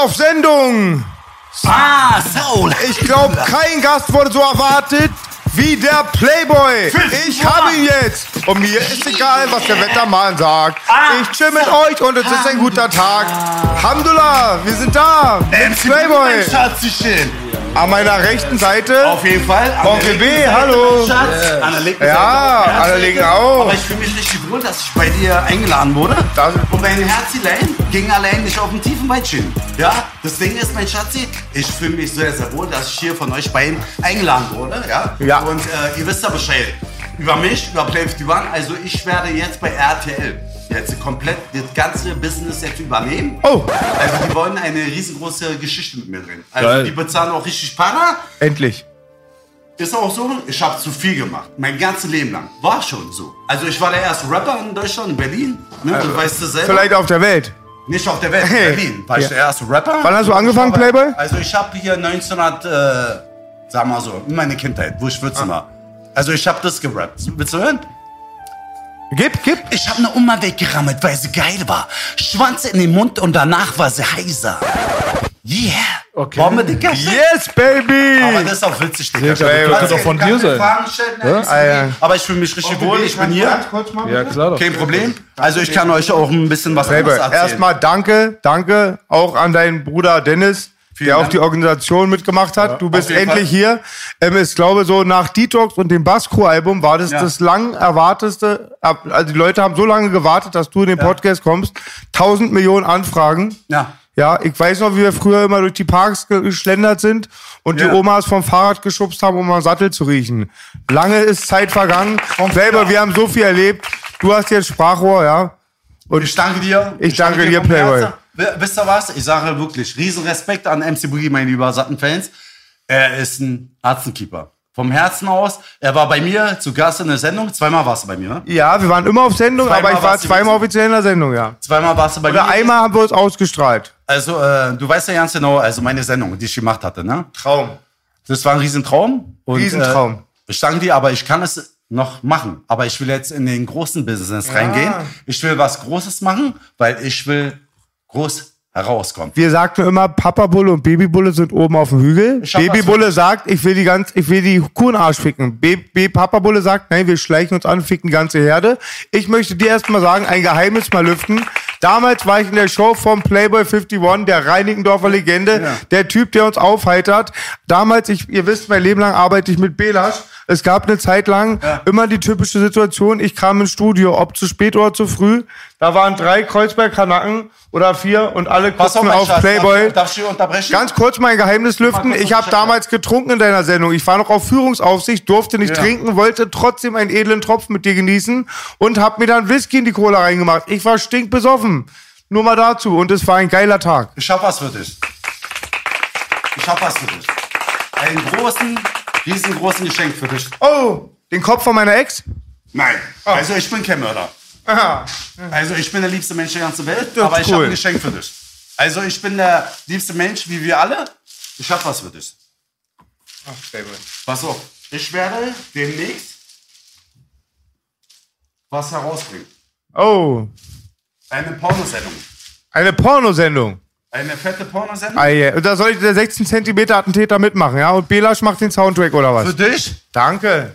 auf Sendung. Ah, Saul. Ich glaube, kein Gast wurde so erwartet wie der Playboy. Ich habe ihn jetzt. Und mir ist egal, was der Wettermann sagt. Ich chill mit euch und es ist ein guter Tag. Alhamdulillah, wir sind da. Mit Playboy. An meiner rechten Seite. Auf jeden Fall. Onkel B, hallo. Schatz. An der linken Ja, Seite. an der linken auch. Aber ich fühle mich richtig wohl, dass ich bei dir eingeladen wurde. Das- Und mein Herzilein ging allein nicht auf dem tiefen Weitchen. Ja, das Ding ist, mein Schatzi, ich fühle mich sehr, sehr wohl, dass ich hier von euch beiden eingeladen wurde. Ja. Ja. Und äh, ihr wisst ja Bescheid. Über mich, über Play 51. Also ich werde jetzt bei RTL jetzt komplett das ganze Business jetzt übernehmen. Oh, Also die wollen eine riesengroße Geschichte mit mir drehen. Also Geil. die bezahlen auch richtig Para. endlich. Ist auch so, ich habe zu viel gemacht. Mein ganzes Leben lang. War schon so. Also ich war der erste Rapper in Deutschland, in Berlin. Ne? du weißt es selber. Vielleicht auf der Welt. Nicht auf der Welt, in Hey. Berlin. War ich Ja. der erste Rapper. Wann hast du angefangen, Ich Playboy? Also ich habe hier 1900, äh, sag mal so, in meine Kindheit, wo ich 14 war. Also ich habe das gerappt. Willst du hören? Gib, gib. Ich habe eine Oma weggerammelt, weil sie geil war. Schwanz in den Mund und danach war sie heiser. Yeah. Okay. Bombe, Digga. Yes, baby. Aber das ist auch witzig, Digga. Ja, das könnte doch von dir sein. Ne? Ah, ja. Aber ich fühle mich richtig wohl, ich bin hier. Ja, klar doch. Kein Problem. Also ich kann euch auch ein bisschen was anderes erzählen. erstmal danke, danke auch an deinen Bruder Dennis, der auch Dank. die Organisation mitgemacht hat. du bist endlich Fall. hier. Ähm, ich glaube, so nach Detox und dem Basco-Album war das Ja. das lang erwarteste. Also die Leute haben so lange gewartet, dass du in den Podcast kommst. Tausend Millionen Anfragen. Ja. Ja, ich weiß noch, wie wir früher immer durch die Parks ge- geschlendert sind und Ja. die Omas vom Fahrrad geschubst haben, um am Sattel zu riechen. Lange ist Zeit vergangen. Selber, wir haben so viel erlebt. Du hast jetzt Sprachrohr, ja. Und Ich danke dir. Ich danke dir, vom Playboy. Herzen. Wisst ihr was? Ich sage wirklich, riesen Respekt an MC Boogie, meine lieber Satten-Fans. Er ist ein Herzenkeeper. Vom Herzen aus. Er war bei mir zu Gast in der Sendung. Zweimal warst du bei mir, ne? Ja, wir waren immer auf Sendung, Zweimal aber ich war warst du zweimal offiziell in der Sendung, ja. Zweimal warst du bei Oder mir. einmal haben wir uns ausgestrahlt. Also, äh, du weißt ja ganz genau, also meine Sendung, die ich gemacht hatte, ne? Traum. Das war ein Riesentraum. Und, Riesentraum. Äh, ich danke dir, aber ich kann es noch machen. Aber ich will jetzt in den großen Business reingehen. Ich will was Großes machen, weil ich will groß herauskommen. Wir sagten immer, Papa Bulle und Babybulle sind oben auf dem Hügel. Babybulle sagt, ich will die ganz, ich will die Kuh in den Arsch ficken. B B Papa Bulle sagt, nein, wir schleichen uns an, ficken die ganze Herde. Ich möchte dir erstmal sagen, ein Geheimnis mal lüften. Damals war ich in der Show vom Playboy 51, der Reinickendorfer Legende, Ja. der Typ, der uns aufheitert. Damals, ich, ihr wisst, mein Leben lang arbeite ich mit Belasch. Es gab eine Zeit lang immer die typische Situation, ich kam ins Studio, ob zu spät oder zu früh. Da waren drei Kreuzberg-Kanaken oder vier und alle auf, guckten mein auf Schatz. Playboy. Darf, ich unterbrechen? Ganz kurz mein Geheimnis lüften. Ich habe damals getrunken in deiner Sendung. Ich war noch auf Führungsaufsicht, durfte nicht Ja. trinken, wollte trotzdem einen edlen Tropfen mit dir genießen und habe mir dann Whisky in die Cola reingemacht. Ich war stinkbesoffen. Nur mal dazu. Und es war ein geiler Tag. Ich hab was für dich. Ich hab was für dich. Einen großen, riesengroßen Geschenk für dich. Oh, den Kopf von meiner Ex? Nein. Also ich bin kein Mörder. Aha. Also ich bin der liebste Mensch der ganzen Welt, Das aber ich habe ein Geschenk für dich. Also ich bin der liebste Mensch, wie wir alle. Ich hab was für dich. Pass auf. Ich werde demnächst was herausbringen. Oh, Eine Pornosendung. eine Pornosendung. Eine fette Pornosendung. Ah, yeah. Und da soll ich der 16 Zentimeter Attentäter mitmachen, ja? Und Belasch macht den Soundtrack oder was? Für dich, Danke.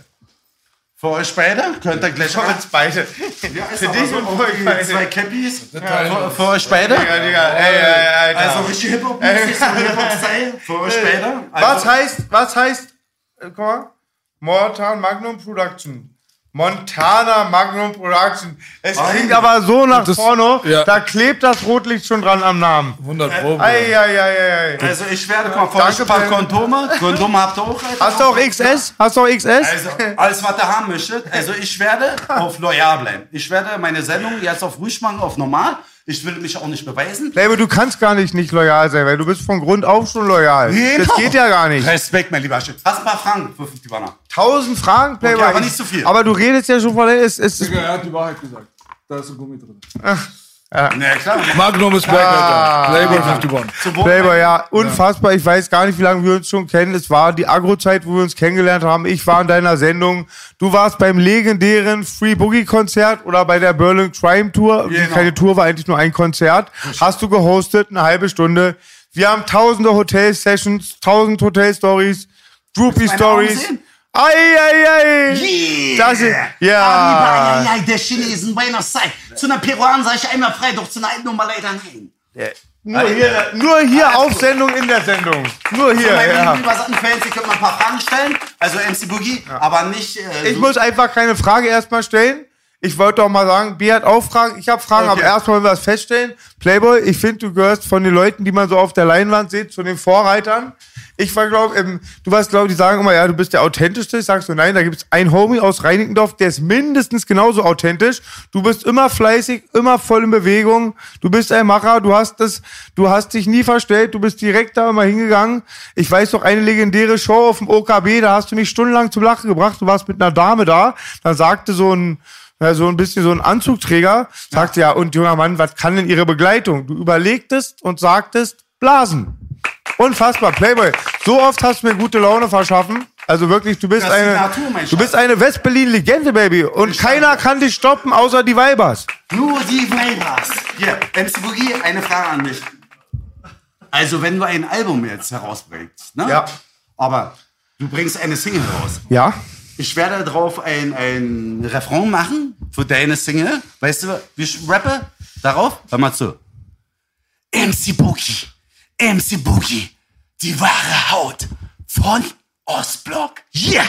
für euch beide, könnt ihr gleich an. beide. Ja, Für dich so und für euch die beide. Zwei Cappies. Für, für euch beide. Digga, Digga, ey, ey, Alter. Also richtig Hip-Hop-mäßig, so Hip-Hop-Style. Für euch beide. Also, was heißt, was heißt, äh, guck mal, Montana Magnum Production. Montana Magnum Production. Es Ah, klingt aber so nach Das- Porno, ja. da klebt das Rotlicht schon dran am Namen. 100 Pro. Eieieiei. Also ich werde, mal, vor, Danke, ich paar. Kondome. Kondome habt ihr auch. Alter. Hast du auch XS? Hast du auch XS? Also, alles, was ihr haben möchtet. Also, ich werde auf loyal bleiben. Ich werde meine Sendung jetzt auf ruhig machen, auf normal. Ich will mich auch nicht beweisen. Label, du kannst gar nicht nicht loyal sein, weil du bist von Grund auf schon loyal. Das Genau. geht ja gar nicht. Respekt, mein lieber Shit. Hast ein paar Fragen für 50 Banner? Tausend Fragen, Playboy. Okay, aber Ich- nicht zu viel. Aber du redest ja schon von es, es Digga, er hat die Wahrheit gesagt. Da ist ein Gummi drin. Na klar. Magnum ist Black, Ah. Playboy 51. Zum Wohl- Playboy, ja, unfassbar. Ich weiß gar nicht, wie lange wir uns schon kennen. Es war die Agro-Zeit, wo wir uns kennengelernt haben. Ich war in deiner Sendung. Du warst beim legendären Free Boogie Konzert oder bei der Berlin Crime Tour. Die Genau. Keine Tour, war eigentlich nur ein Konzert. Hast du gehostet, eine halbe Stunde. Wir haben tausende Hotel-Sessions, tausend Hotel-Stories, Groupie-Stories. Sehen? Ei, ei, ei. Yeah. Das ist, ja. Ja. ja, der Chinesen Weihnachtszeit. Zu einer Peruaner sage ich einmal frei, doch zu einer alten Nummer leider nein. Nur hier, nur hier auf Sendung in der Sendung. Nur hier, Meine ja. lieben Fans, ihr könnt mal ein paar Fragen stellen. Also MC Boogie, aber nicht. Äh, Ich muss einfach keine Frage erstmal stellen. Ich wollte doch mal sagen, B hat auch Fragen, ich habe Fragen, Okay. aber erstmal wollen wir das feststellen. Playboy, ich finde, du gehörst von den Leuten, die man so auf der Leinwand sieht, zu den Vorreitern. Ich war, glaube ähm, du warst, glaube die sagen immer, ja, du bist der authentischste. Ich sag so, nein, da gibt es einen Homie aus Reinickendorf, der ist mindestens genauso authentisch. Du bist immer fleißig, immer voll in Bewegung. Du bist ein Macher, du hast das, du hast dich nie verstellt, du bist direkt da immer hingegangen. Ich weiß doch eine legendäre Show auf dem OKB, da hast du mich stundenlang zum Lachen gebracht. Du warst mit einer Dame da, dann sagte so ein, so ein bisschen so ein Anzugträger, sagte ja, und junger Mann, was kann denn Ihre Begleitung? Du überlegtest und sagtest, Blasen. Unfassbar, Playboy. So oft hast du mir gute Laune verschaffen. Also wirklich, du bist eine, Natur, du bist eine West-Berlin-Legende, Baby. Und keiner kann dich stoppen, außer die Weibers. Nur die Weibers. Hier, MC Boogie, eine Frage an mich. Also, wenn du ein Album jetzt herausbringst, ne? Ja. Aber du bringst eine Single raus. Ja? Ich werde drauf ein, ein Refrain machen für deine Single. Weißt du, wie ich rappe darauf? Hör mal zu. MC Boogie, MC Boogie, die wahre Haut von Ostblock. Yeah!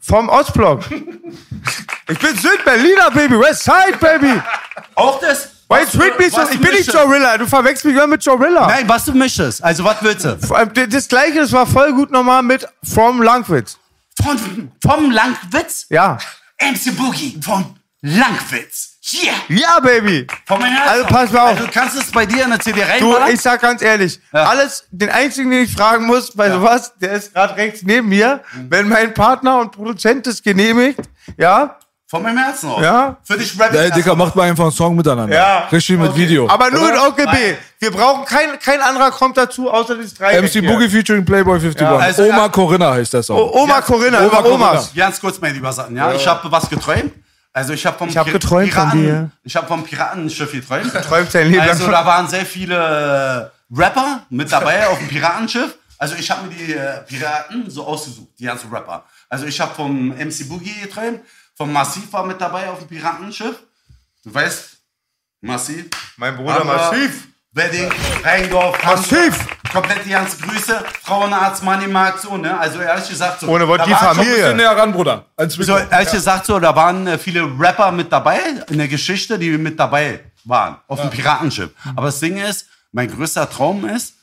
Vom Ostblock. ich bin Südberliner, Baby. Westside, Baby. Auch das? Me so? was Ich bin nicht. Gorilla. Du verwechselst mich immer mit Gorilla. Nein, was du möchtest. Also, was willst du? Das gleiche, das war voll gut nochmal mit From Langwitz. Von, vom Langwitz? Ja. MC Boogie von Langwitz. Yeah! Ja, Baby. Von meinem Herzen. Also, pass mal auf. Also, du kannst es bei dir in der CD Du, reinmachen. ich sag ganz ehrlich, Ja. alles, den einzigen, den ich fragen muss, bei sowas, der ist gerade rechts neben mir, wenn mein Partner und Produzent es genehmigt, ja, Von meinem Herzen aus. Ja. Für dich rap ich Ey, das Digga, noch. macht mal einfach einen Song miteinander. Ja. Richtig mit Video. aber nur in Oder? OKB. Nein. Wir brauchen kein, kein anderer kommt dazu, außer das drei. MC Boogie featuring Playboy 51. also, Oma ja. Corinna heißt der Song. O Oma Corinna, Oma Oma Corinna. Omas. Ganz kurz, mein lieber Sachen, ja. Ich habe was geträumt. Also ich habe vom Ich hab geträumt von Piraten, dir. Ich habe vom Piratenschiff geträumt. Träumt sein Leben Also da waren sehr viele äh, Rapper mit dabei auf dem Piratenschiff. Also ich habe mir die äh, Piraten so ausgesucht, die ganzen Rapper. Also ich habe vom MC Boogie geträumt, vom Massiv war mit dabei auf dem Piratenschiff. Du weißt, Massiv. Mein Bruder Aber Massiv. Wedding, Rheindorf, Massiv. Komplett die ganze Grüße. Frauenarzt, Moneymarkt, so, ne? Also ehrlich gesagt, so. Ohne Wort, die waren schon Familie. näher ran, Bruder. Als so, ehrlich gesagt, so, da waren äh, viele Rapper mit dabei in der Geschichte, die mit dabei waren, auf dem Piratenschiff. Aber das Ding ist, mein größter Traum ist,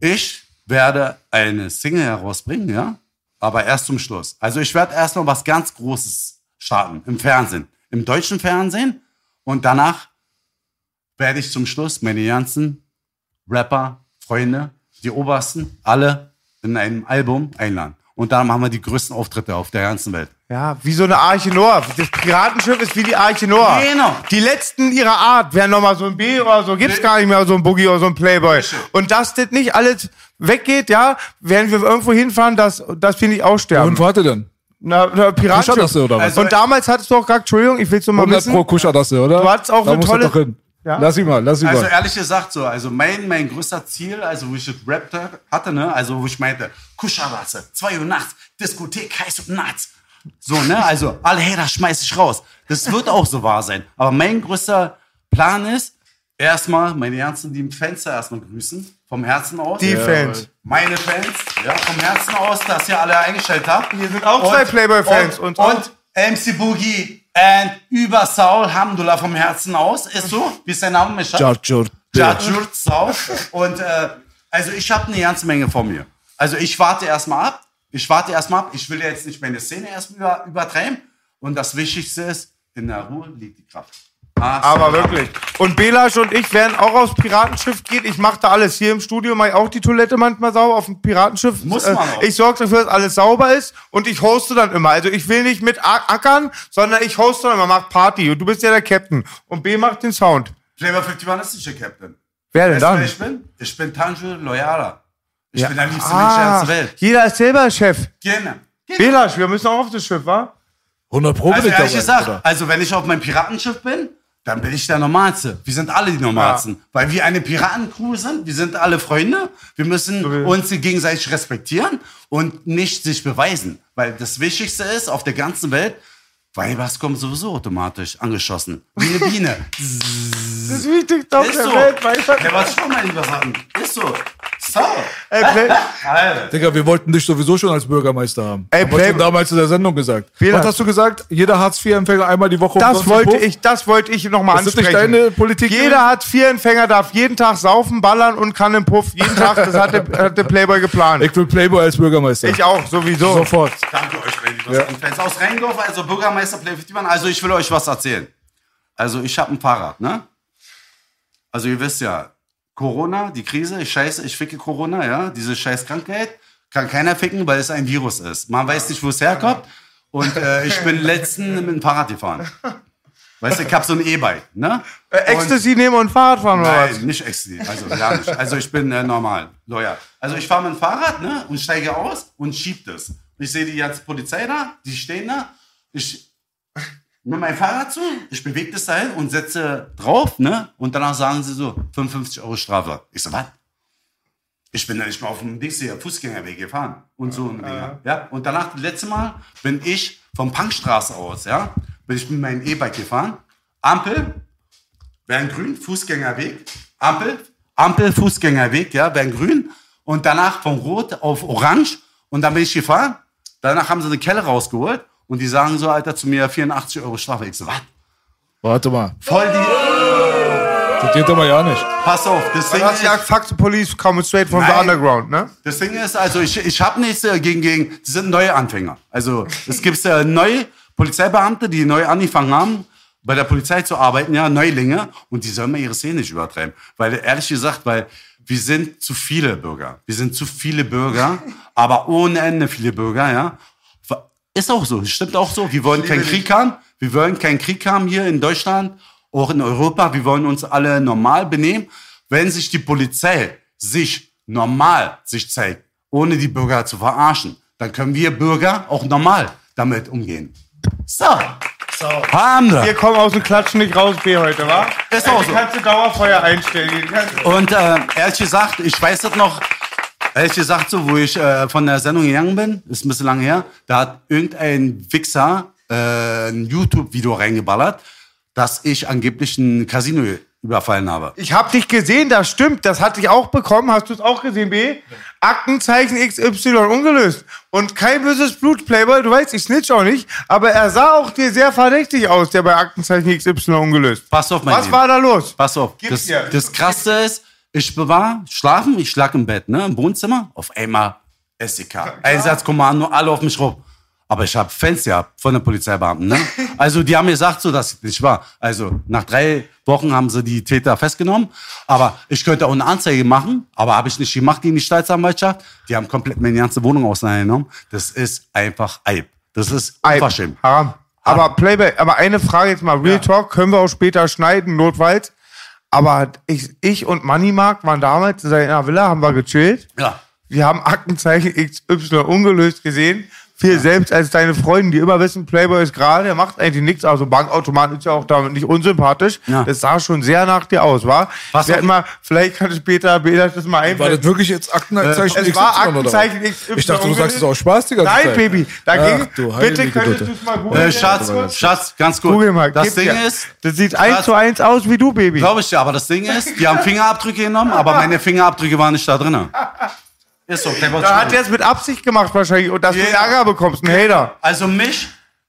ich werde eine Single herausbringen, ja, aber erst zum Schluss. Also ich werde erst noch was ganz Großes starten im Fernsehen, im deutschen Fernsehen und danach werde ich zum Schluss meine ganzen Rapper, Freunde, die Obersten, alle in einem Album einladen. Und dann machen wir die größten Auftritte auf der ganzen Welt. Ja, wie so eine Arche Noah. Das Piratenschiff ist wie die Arche Noah. Genau. Die letzten ihrer Art wären nochmal so ein B oder so, gibt's gar nicht mehr so ein Boogie oder so ein Playboy. Und dass das nicht alles weggeht, ja, werden wir irgendwo hinfahren, das, das finde ich auch sterben. Und warte denn? Na, na, Piratenschiff. Kuschadasse oder was? Also- Und damals hattest du auch gar, Entschuldigung, ich will's noch mal 100 wissen. Pro Kuschadasse, oder? Du hattest auch da eine musst tolle- Du doch hin. Ja. Lass ihn mal, lass ihn Also mal. ehrlich gesagt so, also mein, mein größter Ziel, also wo ich das Rap hatte, ne, also wo ich meinte, Kuscherwasser, 2 Uhr nachts, Diskothek, heiß und nachts. So, ne, also alle Hater schmeiß ich raus. Das wird auch so wahr sein. Aber mein größter Plan ist, erstmal meine ganzen lieben Fenster erstmal grüßen. Vom Herzen aus. Die Fans. Meine Fans, ja, vom Herzen aus, dass ihr alle eingestellt habt. Hier sind auch zwei Playboy-Fans. Und, Und- und, MC Boogie und über Saul Hamdullah vom Herzen aus. Ist so? Wie ist dein Name? Jajur. Jajur Saul. Und äh, also ich habe eine ganze Menge vor mir. Also ich warte erstmal ab. Ich warte erstmal ab. Ich will jetzt nicht meine Szene erstmal über, übertreiben. Und das Wichtigste ist, in der Ruhe liegt die Kraft. Ah, Aber wirklich. Und Belasch und ich werden auch aufs Piratenschiff gehen. Ich mache da alles. Hier im Studio mache ich auch die Toilette manchmal sauber auf dem Piratenschiff. Äh, Muss man auch. Ich sorge dafür, dass alles sauber ist und ich hoste dann immer. Also ich will nicht mit ackern, sondern ich hoste dann immer, mach Party. Und du bist ja der Captain. Und B macht den Sound. Flavor 51 ist nicht der Captain. Wer denn Weißt du, wer dann? ich bin? Ich bin Tanju Loyala. Ich Ja. bin der liebste Mensch der Ah, ganzen Welt. jeder ist selber Chef. Gerne. Belasch, wir müssen auch auf das Schiff, wa? 100 Pro Also bin ich ehrlich dabei, gesagt, Bruder. also wenn ich auf meinem Piratenschiff bin, dann bin ich der Normalste. Wir sind alle die Normalsten. Weil wir eine Piratencrew sind, wir sind alle Freunde. Wir müssen uns gegenseitig respektieren und nicht sich beweisen. Weil das Wichtigste ist, auf der ganzen Welt, Weibers kommen sowieso automatisch angeschossen. Wie eine Biene. Das Wichtigste auf Ist der so. Welt. weißt du? Ja, was schon mal lieber sagen. Ist so. So. Ey. Digga, wir wollten dich sowieso schon als Bürgermeister haben. Ey, Haben wir Play- schon damals in der Sendung gesagt. Fehler. Was hast du gesagt? Jeder Hartz-IV-Empfänger einmal die Woche Das wollte Puff? ich, das wollte ich nochmal Das ist nicht deine Politik Jeder hat vier Empfänger, darf jeden Tag saufen, ballern und kann im Puff. Jeden Tag, das hat der, hat der Playboy geplant. Ich will Playboy als Bürgermeister. Ich auch, sowieso. Sofort. Danke euch, meine lieben Fans aus Rheindorf, also Bürgermeister Play 51. Also ich will euch was erzählen. Also ich habe ein Fahrrad, ne? Also ihr wisst ja, Corona, die Krise, ich scheiße, ich ficke Corona, ja? Diese scheiß Krankheit kann keiner ficken, weil es ein Virus ist. Man weiß nicht, wo es herkommt. Und äh, ich bin letzten mit dem Fahrrad gefahren. Weißt du, ich habe so ein E-Bike, ne? Äh, Ecstasy nehmen und Fahrrad fahren oder was? Nein, nicht Ecstasy, also gar nicht. Also ich bin äh, normal, loyal. Also ich fahre mit dem Fahrrad ne, und steige aus und schieb das. Ich sehe die ganze Polizei da, die stehen da. Ich nehme mein Fahrrad zu, ich bewege das dahin und setze drauf, ne? Und danach sagen sie so, 55 Euro Strafe. Ich so, was? Ich bin da nicht mal auf dem Dings hier, Fußgängerweg gefahren und so ein Dinger. Ja? Und danach, das letzte Mal, bin ich vom Punkstraße aus, ja, bin ich mit meinem E-Bike gefahren. Ampel, werden grün, Fußgängerweg, Ampel, Ampel, Fußgängerweg, ja, werden grün und danach von rot auf orange und dann bin ich gefahren. Danach haben sie eine Kelle rausgeholt und die sagen so, Alter, zu mir 84 Euro Strafe. Ich so, was? Warte mal. Voll die, Das geht aber ja nicht. pass auf, das Ding, Du hast ist, gesagt, fuck the police, coming straight from the Nein. underground, ne? das Ding ist, also ich, ich habe nichts äh, gegen, gegen, die sind neue Anfänger. Also es gibt äh, neue Polizeibeamte, die neu angefangen haben, bei der Polizei zu arbeiten, ja, Neulinge, und die sollen mal ihre Szene nicht übertreiben. Weil, ehrlich gesagt, weil wir sind zu viele Bürger. Wir sind zu viele Bürger, aber ohne Ende viele Bürger, ja. Ist auch so, stimmt auch so. Wir wollen keinen Krieg haben. Wir wollen keinen Krieg haben hier in Deutschland, auch in Europa. Wir wollen uns alle normal benehmen. Wenn sich die Polizei sich normal sich zeigt, ohne die Bürger zu verarschen, dann können wir Bürger auch normal damit umgehen. So. So. Haben wir. Kommen aus dem Klatschen nicht raus, B heute, wa? Ist auch so. kannst du Dauerfeuer einstellen. Und äh, ehrlich gesagt, ich weiß das noch, ehrlich gesagt, so, wo ich äh, von der Sendung gegangen bin, ist ein bisschen lange her, da hat irgendein Wichser äh, ein YouTube-Video reingeballert, dass ich angeblich ein Casino überfallen habe. Ich hab dich gesehen, das stimmt. Das hatte ich auch bekommen. Hast du es auch gesehen, B? Aktenzeichen XY ungelöst. Und kein böses Blut, Playboy. Du weißt, ich snitch auch nicht. Aber er sah auch dir sehr verdächtig aus, der bei Aktenzeichen XY ungelöst. Pass auf, mein Was Lieber. war da los? Pass auf. Gib's Das, dir. das Krasse ist, ich war schlafen, ich lag im Bett, ne, im Wohnzimmer, auf einmal SEK. Einsatzkommando, alle auf mich rum. Aber ich habe Fans gehabt von den Polizeibeamten. Ne? Also die haben mir gesagt, so dass ich nicht war. Also nach drei Wochen haben sie die Täter festgenommen. Aber ich könnte auch eine Anzeige machen, aber habe ich nicht gemacht gegen die Staatsanwaltschaft. Die haben komplett meine ganze Wohnung auseinandergenommen. Das ist einfach Eib. Das ist Ei, unverschämt. Haram. Aber Playboy, aber eine Frage jetzt mal, Real Talk, können wir auch später schneiden, notfalls. Aber ich, ich und Moneymark waren damals in seiner Villa, haben wir gechillt. Ja. Wir haben Aktenzeichen XY ungelöst gesehen. Viel selbst als deine Freunde, die immer wissen, Playboy ist gerade, der macht eigentlich nichts, also Bankautomat ist ja auch damit nicht unsympathisch. Ja. Das sah schon sehr nach dir aus, war? Was Wir mal, vielleicht kann ich später, Peter das mal War einblenden. das wirklich jetzt Aktenzeichen es XY war? Aktenzeichen XY. Ich dachte, du sagst es auch Spaß, die ganze Nein, Zeit. Baby, da Ach, ging, du bitte könntest du es mal googeln. Äh, Schatz, Schatz, ganz gut. Google mal. das Ding dir. ist, das sieht eins zu eins aus wie du, Baby. Glaube ich dir, aber das Ding ist, die haben Fingerabdrücke genommen, aber meine Fingerabdrücke waren nicht da drin. Ist so, Playboy Da hat er es mit Absicht gemacht wahrscheinlich und dass du. Ärger bekommst, ein Hater. Also mich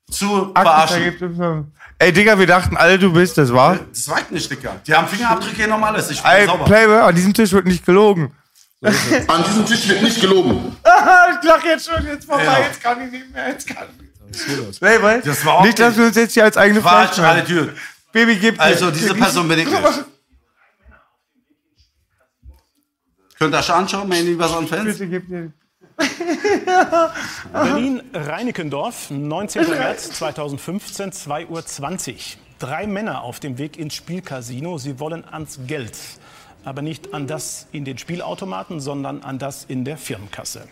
zu verarschen. Ey, Digga, wir dachten alle, du bist das, war? Das war ich nicht, Dicker. Die haben Fingerabdrücke genommen, alles. Ich bin Ey, sauber. Playboy, an diesem Tisch wird nicht gelogen. An diesem Tisch wird nicht gelogen. ich lach jetzt schon, jetzt vorbei, Ja. jetzt kann ich nicht mehr, jetzt kann ich nicht mehr. Playboy, Das war auch nicht, dass wir uns jetzt hier als eigene Quatsch, Fleisch alle Tür. Baby, gib Also, diese Person bin ich nicht. Könnt ihr euch anschauen, meine Lieberson-Fans? Bitte gib mir. Berlin-Reinickendorf, 19. März 2015, 2.20 Uhr. Drei Männer auf dem Weg ins Spielcasino. Sie wollen ans Geld. Aber nicht an das in den Spielautomaten, sondern an das in der Firmenkasse.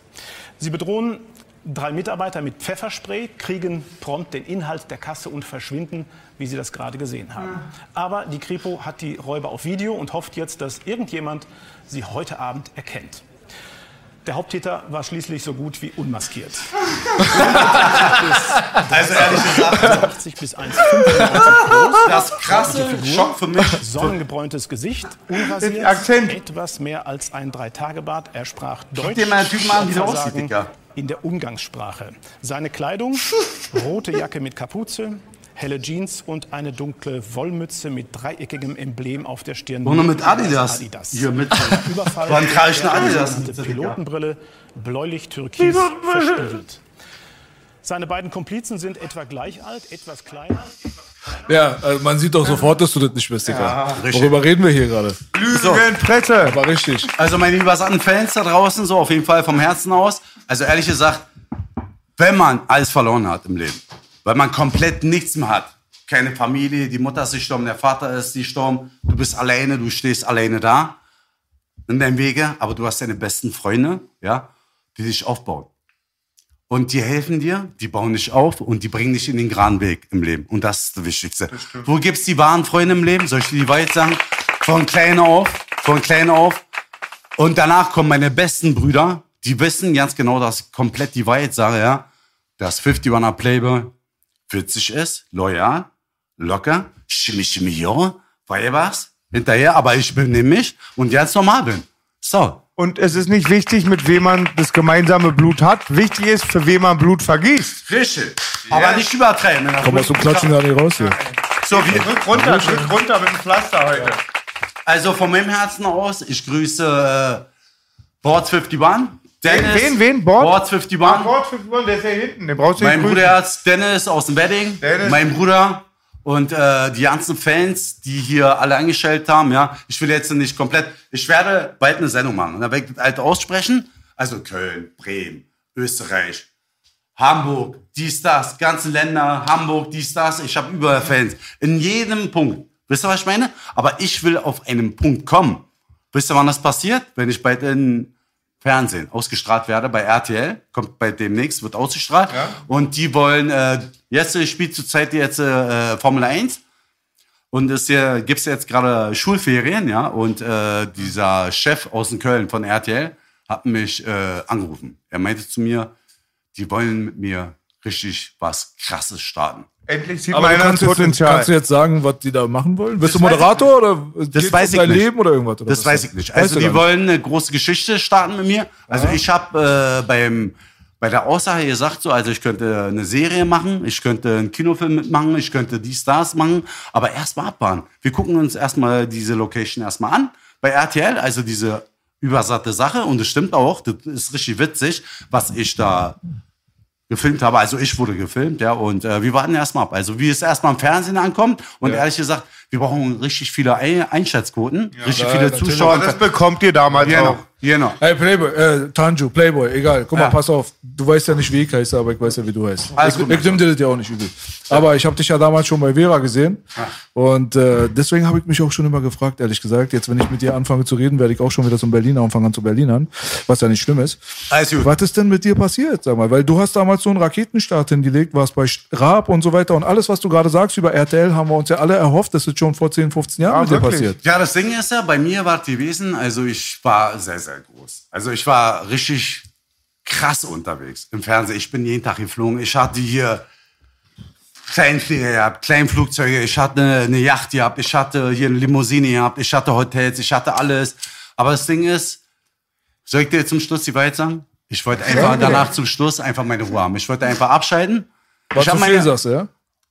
Sie bedrohen drei Mitarbeiter mit Pfefferspray, kriegen prompt den Inhalt der Kasse und verschwinden, wie Sie das gerade gesehen haben. Aber die Kripo hat die Räuber auf Video und hofft jetzt, dass irgendjemand sie heute Abend erkennt. Der Haupttäter war schließlich so gut wie unmaskiert. Also, ehrlich gesagt, 80 bis 1,95 groß, das krasse Schock für mich. sonnengebräuntes Gesicht, unrasiert, Akzent. etwas mehr als ein Dreitagebart. Er sprach Deutsch. dir mal den Typen an, wie der aussieht, Dicker. In der Umgangssprache. Seine Kleidung, rote Jacke mit Kapuze, helle Jeans und eine dunkle Wollmütze mit dreieckigem Emblem auf der Stirn. Und noch mit Adidas. Adidas. Hier mit. Überfall. Wann trage ich eine Adidas? Pilotenbrille, bläulich-türkis, verspiegelt. Seine beiden Komplizen sind etwa gleich alt, etwas kleiner. Ja, also man sieht doch sofort, dass du das nicht bist, Digga. richtig. Worüber reden wir hier gerade? Lügen in Presse. War richtig. Also, meine liebersatten Fans da draußen, so auf jeden Fall vom Herzen aus. Also, ehrlich gesagt, wenn man alles verloren hat im Leben, weil man komplett nichts mehr hat, keine Familie, die Mutter ist gestorben, der Vater ist gestorben, du bist alleine, du stehst alleine da in deinem Wege, aber du hast deine besten Freunde, ja, die dich aufbauen. Und die helfen dir, die bauen dich auf und die bringen dich in den geraden Weg im Leben. Und das ist das Wichtigste. Wo gibt's die wahren Freunde im Leben? Soll ich dir die Wahrheit sagen? Von klein auf, von klein auf. Und danach kommen meine besten Brüder, die wissen ganz genau, dass ich komplett die Wahrheit sage, ja. Dass 51er Playboy 40 ist, loyal, locker, schimmi, schimmi, jo, weil was? Hinterher, aber ich bin nämlich und ganz normal bin. So. Und es ist nicht wichtig, mit wem man das gemeinsame Blut hat. Wichtig ist, für wen man Blut vergießt. Richtig. Aber nicht übertreiben. Komm aus dem Klatschen gar nicht raus hier. So, wie, Drück runter, drück runter mit dem Pflaster heute. Also von meinem Herzen aus, ich grüße äh, Boards 51. Dennis. Wen, wen? Board? Boards 51. Bord 5 Uhr, der ist ja hinten. Den brauchst du Mein grüßen. Bruderherz Dennis aus dem Wedding. Dennis. Mein Bruder und äh, die ganzen Fans, die hier alle angestellt haben. Ja, ich will jetzt nicht komplett. Ich werde bald eine Sendung machen. Und da werde ich das alte aussprechen. Also Köln, Bremen, Österreich, Hamburg, dies, das, ganze Länder, Hamburg, dies, das. Ich habe überall Fans. In jedem Punkt. Wisst ihr, was ich meine? Aber ich will auf einen Punkt kommen. Wisst ihr, wann das passiert? Wenn ich bald in Fernsehen ausgestrahlt werde bei RTL, kommt bei demnächst, wird ausgestrahlt. Und die wollen, äh, jetzt spielt zurzeit jetzt äh, Formel 1. Und es gibt's jetzt gerade Schulferien, ja. Und äh, dieser Chef aus dem Köln von RTL hat mich äh, angerufen. Er meinte zu mir, die wollen mit mir richtig was Krasses starten. Endlich sieht Aber man du kannst, jetzt, Potenzial. kannst du jetzt sagen, was die da machen wollen? Bist du Moderator oder geht's weiß um ich dein nicht. Leben oder irgendwas? Oder Das weiß ich nicht. Also die wollen eine große Geschichte starten mit mir. Also ich habe äh, beim bei der Aussage gesagt so, also ich könnte eine Serie machen, ich könnte einen Kinofilm mitmachen, ich könnte die Stars machen, aber erstmal abfahren. Wir gucken uns erstmal diese Location erstmal an bei RTL, also diese übersatte Sache und es stimmt auch, das ist richtig witzig, was ich da gefilmt habe. Also ich wurde gefilmt, ja, und äh, wir warten erstmal ab. Also wie es erstmal im Fernsehen ankommt und ehrlich gesagt, Wir brauchen richtig viele Ein Einschätzquoten, richtig viele. Zuschauer. Das bekommt ihr damals Genau, auch. genau. Ey, Playboy, äh, Tanju, Playboy, egal. Guck mal, Ja. pass auf. Du weißt ja nicht, wie ich heiße, aber ich weiß ja, wie du heißt. Alles ich gut, ich nimm dir das ja auch nicht übel. Aber ich habe dich ja damals schon bei Vera gesehen. Und äh, deswegen habe ich mich auch schon immer gefragt, ehrlich gesagt. Jetzt, wenn ich mit dir anfange zu reden, werde ich auch schon wieder zum Berliner und fange an zu Berlinern. Was ja nicht schlimm ist. Alles gut. Was ist denn mit dir passiert, sag mal? Weil du hast damals so einen Raketenstart hingelegt, warst bei Raab und so weiter. Und alles, was du gerade sagst über RTL, haben wir uns ja alle erhofft, dass das schon vor 10, 15 Jahren Ah, mit dir passiert. Ja, das Ding ist ja, bei mir war es gewesen, also ich war sehr, sehr groß. Also ich war richtig krass unterwegs im Fernsehen. Ich bin jeden Tag geflogen. Ich hatte hier Kleinflieger gehabt, Kleinflugzeuge, ich hatte eine, Yacht gehabt, ich hatte hier eine Limousine gehabt, ich hatte Hotels, ich hatte alles. Aber das Ding ist, soll ich dir zum Schluss die Wahrheit sagen? Ich wollte einfach danach zum Schluss einfach meine Ruhe haben. Ich wollte einfach abschalten. Was ich hab zu viel meine, sagst ja?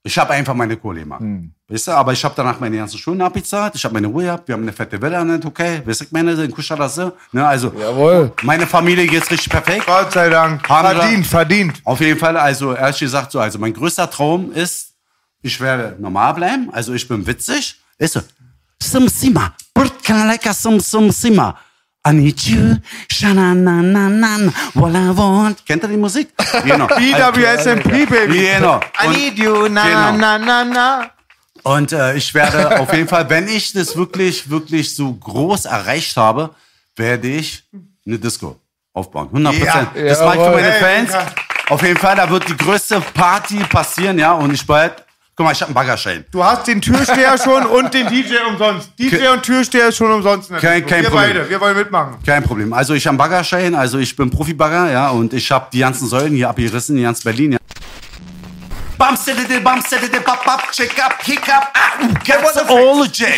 Ich habe einfach meine Kohle gemacht. Weißt du, aber ich habe danach meine ganzen Schulden abbezahlt. Ich habe meine Ruhe gehabt. Wir haben eine fette Villa in der Türkei. Weißt du, ich meine, in Kuschalasse. Ne, also, Jawohl. meine Familie geht's richtig perfekt. Gott sei Dank. Haben Verdient, verdient. Auf jeden Fall, also ehrlich gesagt so, also mein größter Traum ist, ich werde normal bleiben. Also ich bin witzig. Ist so, Sim Sima, Sim Sim Sima. I need you, shanananan, what I want. Kennt ihr die Musik? Genau. BWSMP, Baby. Genau. I need you, na, Genau. na, na, na. Und äh, ich werde auf jeden Fall, wenn ich das wirklich, wirklich so groß erreicht habe, werde ich eine Disco aufbauen. 100 Prozent. Ja, das mache ich für meine Fans. ja. Auf jeden Fall, da wird die größte Party passieren, ja. Und ich bald, guck mal, ich habe einen Baggerschein. Du hast den Türsteher schon und den DJ umsonst. DJ und Türsteher schon umsonst. Kein- kein wir Problem. beide, wir wollen mitmachen. Kein Problem. Also ich habe einen Baggerschein, also ich bin Profi-Bagger, ja. Und ich habe die ganzen Säulen hier abgerissen, in ganz Berlin, ja. Up, ah.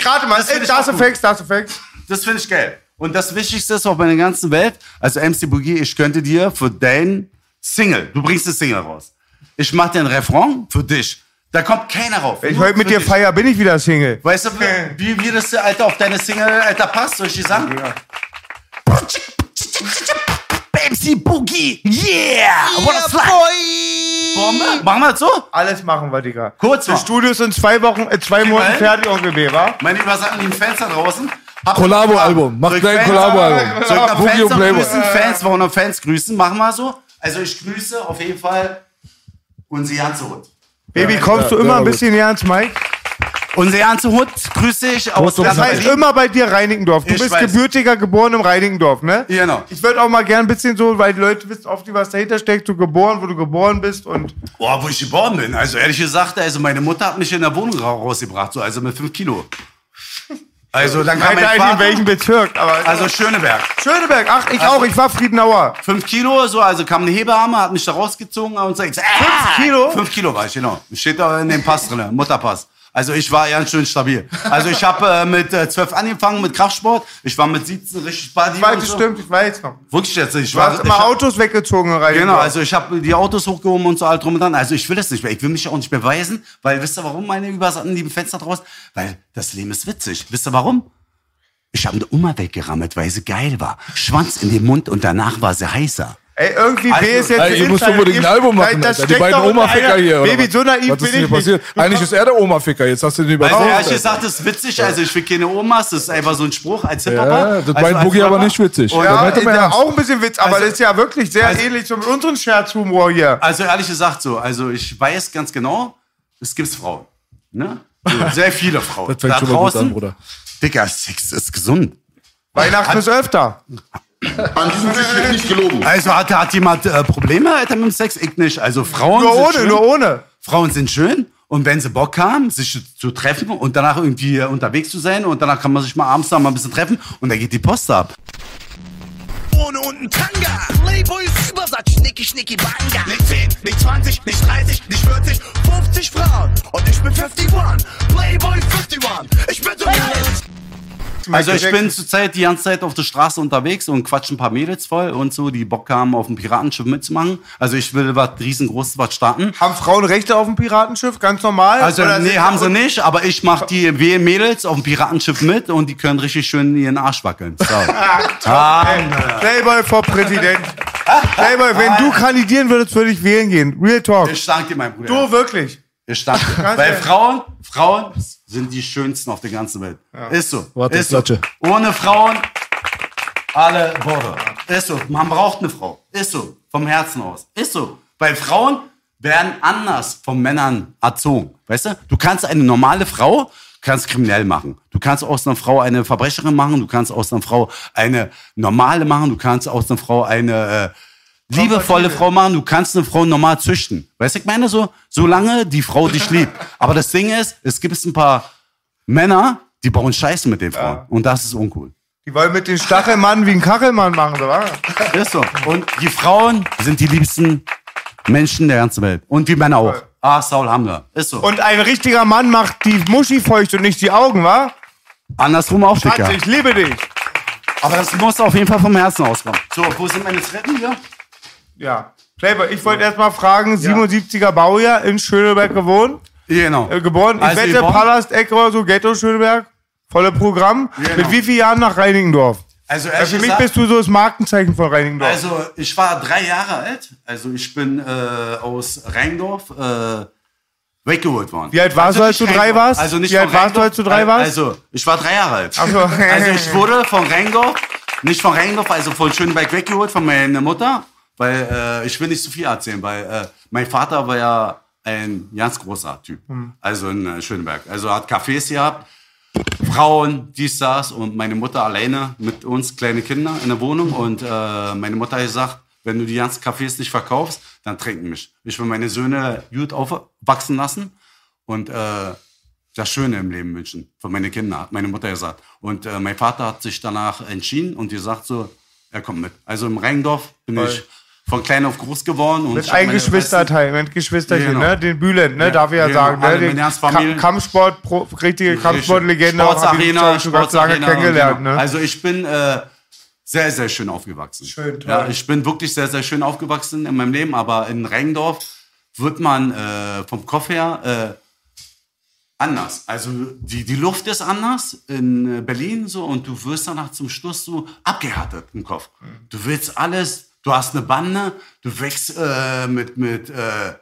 Rate mal, Das ey, ich ist auch gut. Effekt, da ist Effekt. Das finde ich geil. Und das Wichtigste ist auf meiner ganzen Welt, also MC Boogie, ich könnte dir für dein Single, du bringst eine Single raus. Ich mache dir ein Refrain für dich. Da kommt keiner rauf. Wenn ich heute mit dir feier, bin ich wieder Single. Weißt du, wie, wie das, Alter, auf deine Single, Alter, passt? Soll ich dir sagen? MC Boogie, yeah! What's like? Bombe? Machen wir das so? Alles machen wir, Digga. Kurz mal. Das Studio ist in zwei Wochen, äh, zwei Monaten hin. fertig, Onkel B, wa? Meine übersagten Fans da draußen. Kollabo-Album. Mach Soll ich dein Fans- Kollabo-Album. Soll ich noch Boogie Fans und noch Playboy. grüßen? Fans, wollen noch Fans grüßen? Machen wir so. Also ich grüße auf jeden Fall unsere ganze Hut. Baby, kommst du ja, immer ein bisschen näher ans Mike? Unsere ganze Hut grüße ich aus Das heißt immer bei dir Reinickendorf. Du Ich bist weiß. gebürtiger, geboren im Reinickendorf, ne? Genau. Ich würde auch mal gern ein bisschen so, weil die Leute wissen oft nicht, was dahinter steckt. Du geboren, wo du geboren bist und Boah, wo ich geboren bin. Also ehrlich gesagt, also meine Mutter hat mich in der Wohnung ra- rausgebracht, so also mit 5 Kilo. Also dann keine mein Ahnung, in welchem Bezirk. Aber also Schöneberg. Schöneberg, ach, ich Also- auch, ich war Friedenauer. 5 Kilo, so, also kam eine Hebamme, hat mich da rausgezogen und sagt, 5 Kilo? 5 Kilo war ich, genau. Steht da in dem Pass drin, Mutterpass. Also ich war ganz schön stabil. Also ich habe äh, mit äh, 12 angefangen mit Kraftsport. Ich war mit 17 richtig Body Weiß, und das so. stimmt, ich weiß noch. Wirklich jetzt. Ich Du war, hast ich immer hab- Autos weggezogen in Reinickendorf. Genau, also ich habe die Autos hochgehoben und so alt drum und dran. Also ich will das nicht mehr. Ich will mich auch nicht beweisen, weil wisst ihr warum, meine übersatten lieben Fenster draus? Weil das Leben ist witzig. Wisst ihr warum? Ich habe eine Oma weggerammelt, weil sie geil war. Schwanz in den Mund und danach war sie heißer. Ey, irgendwie Also, B ist jetzt Ey, ihr müsst unbedingt ein Album machen. Alter. Die beiden Oma-Ficker hier. Baby, was? so naiv was ist bin ich passiert? nicht. Eigentlich ist er der Oma-Ficker. Jetzt hast du den Also überrascht. ehrlich gesagt, das ist witzig. Also ich will keine Omas. Das ist einfach so ein Spruch als Hip-Hopper. Ja, das also meint Boogie aber nicht witzig. Und, Ja, Ja, ja, auch ein bisschen Witz, aber Also- das ist ja wirklich sehr also- ähnlich zu unserem Scherzhumor hier. Also ehrlich gesagt so. Also ich weiß ganz genau, es gibt Frauen. Ne? Sehr viele Frauen. Das fängt da schon mal gut draußen, an, Bruder. Digga, Sex ist gesund. Weihnachten ist öfter. An diesem Tisch wird nicht gelogen. Also hat, hat jemand äh, Probleme Alter, mit dem Sex? Ich nicht. Also Frauen Nur sind ohne, schön. nur ohne. Frauen sind schön und wenn sie Bock haben, sich zu- treffen und danach irgendwie äh, unterwegs zu sein und danach kann man sich mal abends da mal ein bisschen treffen und dann geht die Post ab. Ohne und ein Tanga. Playboys Übersatz, schnicki, schnicki, banga. Nicht 10, nicht 20, nicht 30, nicht 40, 50 Frauen. Und ich bin 51. Playboy 51. Ich bin so geil. Also ich bin zurzeit die ganze Zeit auf der Straße unterwegs und quatsch ein paar Mädels voll und so, die Bock haben, auf dem Piratenschiff mitzumachen. Also ich will was riesengroßes was starten. Haben Frauen Rechte auf dem Piratenschiff? Ganz normal? Also Oder nee, haben sie nicht, aber ich mach die Mädels auf dem Piratenschiff mit und die können richtig schön ihren Arsch wackeln. So. ah, Playboy vor Präsident. Playboy, wenn du kandidieren würdest, würde ich wählen gehen. Real Talk. ich danke dir, mein Bruder. Du wirklich. Ganz Weil. Frauen, Frauen sind die schönsten auf der ganzen Welt. Ist so. Warte, ist so. Klatsche. Ohne Frauen alle Border. Ist so. Man braucht eine Frau. Ist so. Vom Herzen aus. Ist so. Weil Frauen werden anders von Männern erzogen. Weißt du? Du kannst eine normale Frau kannst kriminell machen. Du kannst aus einer Frau eine Verbrecherin machen. Du kannst aus einer Frau eine normale machen. Du kannst aus einer Frau eine äh, liebevolle Frau machen. Du kannst eine Frau normal züchten. Weißt du, ich meine so, solange die Frau dich liebt. Aber das Ding ist, es gibt ein paar Männer, die bauen Scheiße mit den Frauen. Und das ist uncool. Die wollen mit den Stachelmann wie ein Kachelmann machen, oder? Ist so. Und die Frauen sind die liebsten Menschen der ganzen Welt. Und die Männer auch. Ah, Saul Hamler. Ist so. Und ein richtiger Mann macht die Muschi feucht und nicht die Augen, wa? Andersrum auch, Schatz, Dicker. ich liebe dich. Aber das muss auf jeden Fall vom Herzen auskommen. So, wo sind meine Treppen hier? Ja. Playboy, ich wollte erst mal fragen, 77er Baujahr in Schöneberg gewohnt, Genau. äh, geboren. Ich Also wette? Palast, Eck oder so, Ghetto Schöneberg. Volle Programm. Genau. Mit wie vielen Jahren nach Reinigendorf? Also, Ja, für mich gesagt- bist du so das Markenzeichen von Reinigendorf. Also, ich war drei Jahre alt. Also, ich bin äh, aus Rheindorf äh, weggeholt worden. Wie alt warst also du, als du drei warst? Also nicht Wie alt warst du, als du drei warst? Also, ich war drei Jahre alt. So. Also, ich wurde von Rheindorf, nicht von Rheindorf, also von Schönberg weggeholt, von meiner Mutter. Weil äh, ich will nicht zu viel erzählen, weil äh, mein Vater war ja ein ganz großer Typ. Hm. Also in äh, Schönberg. Also er hat Cafés gehabt, Frauen, dies, das und meine Mutter alleine mit uns, kleine Kinder in der Wohnung. Und äh, meine Mutter hat gesagt, wenn du die ganzen Cafés nicht verkaufst, dann trinken mich. Ich will meine Söhne gut aufwachsen lassen und äh, das Schöne im Leben wünschen für meine Kinder, hat meine Mutter gesagt. Und äh, mein Vater hat sich danach entschieden und gesagt so, er kommt mit. Also im Rheindorf bin Toll. ich von klein auf groß geworden. Und Mit ich hab ein meine Geschwisterteil, mit Geschwisterchen, Genau. ne? Den Bülent, ne? Ja, Darf ich ja genau. sagen, ne? Den. Ka Kampfsport, pro, richtige Kampfsportlegende. Sportsarena, Sportsarena, kennengelernt, genau. ne? Also ich bin äh, sehr, sehr schön aufgewachsen. Schön, toll. Ja, ich bin wirklich sehr, sehr schön aufgewachsen in meinem Leben, aber in Rheindorf wird man äh, vom Kopf her äh, anders. Also die, die Luft ist anders in äh, Berlin so und du wirst danach zum Schluss so abgehärtet im Kopf. Du willst alles, du hast eine Bande, du wächst äh, mit, mit, äh,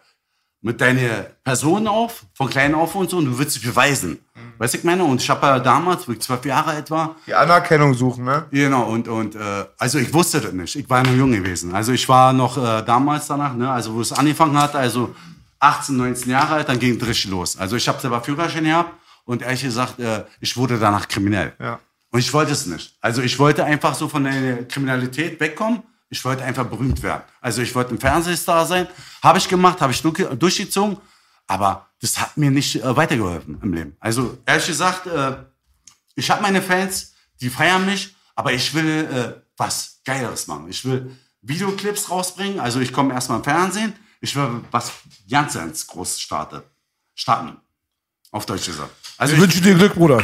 mit deiner Person auf, von klein auf und so, und du willst dich beweisen. Weißt du, ich meine? Und ich habe ja damals, wo ich zwölf Jahre alt war, Die Anerkennung suchen, ne? Genau, und, und äh, also ich wusste das nicht. Ich war noch jung gewesen. Also ich war noch äh, damals danach, ne, also wo es angefangen hat, also 18, 19 Jahre alt, dann ging es richtig los. Also ich habe selber Führerschein gehabt und ehrlich gesagt, äh, ich wurde danach kriminell. Ja. Und ich wollte es nicht. Also ich wollte einfach so von der Kriminalität wegkommen. Ich wollte einfach berühmt werden. Also ich wollte ein Fernsehstar sein. Habe ich gemacht, habe ich durch- durchgezogen. Aber das hat mir nicht äh, weitergeholfen im Leben. Also ehrlich gesagt, äh, ich habe meine Fans, die feiern mich, aber ich will äh, was Geileres machen. Ich will Videoclips rausbringen. Also ich komme erstmal im Fernsehen. Ich will was ganz, ganz groß starten. starten. Auf Deutsch gesagt. Also Ich wünsche dir Glück, Bruder.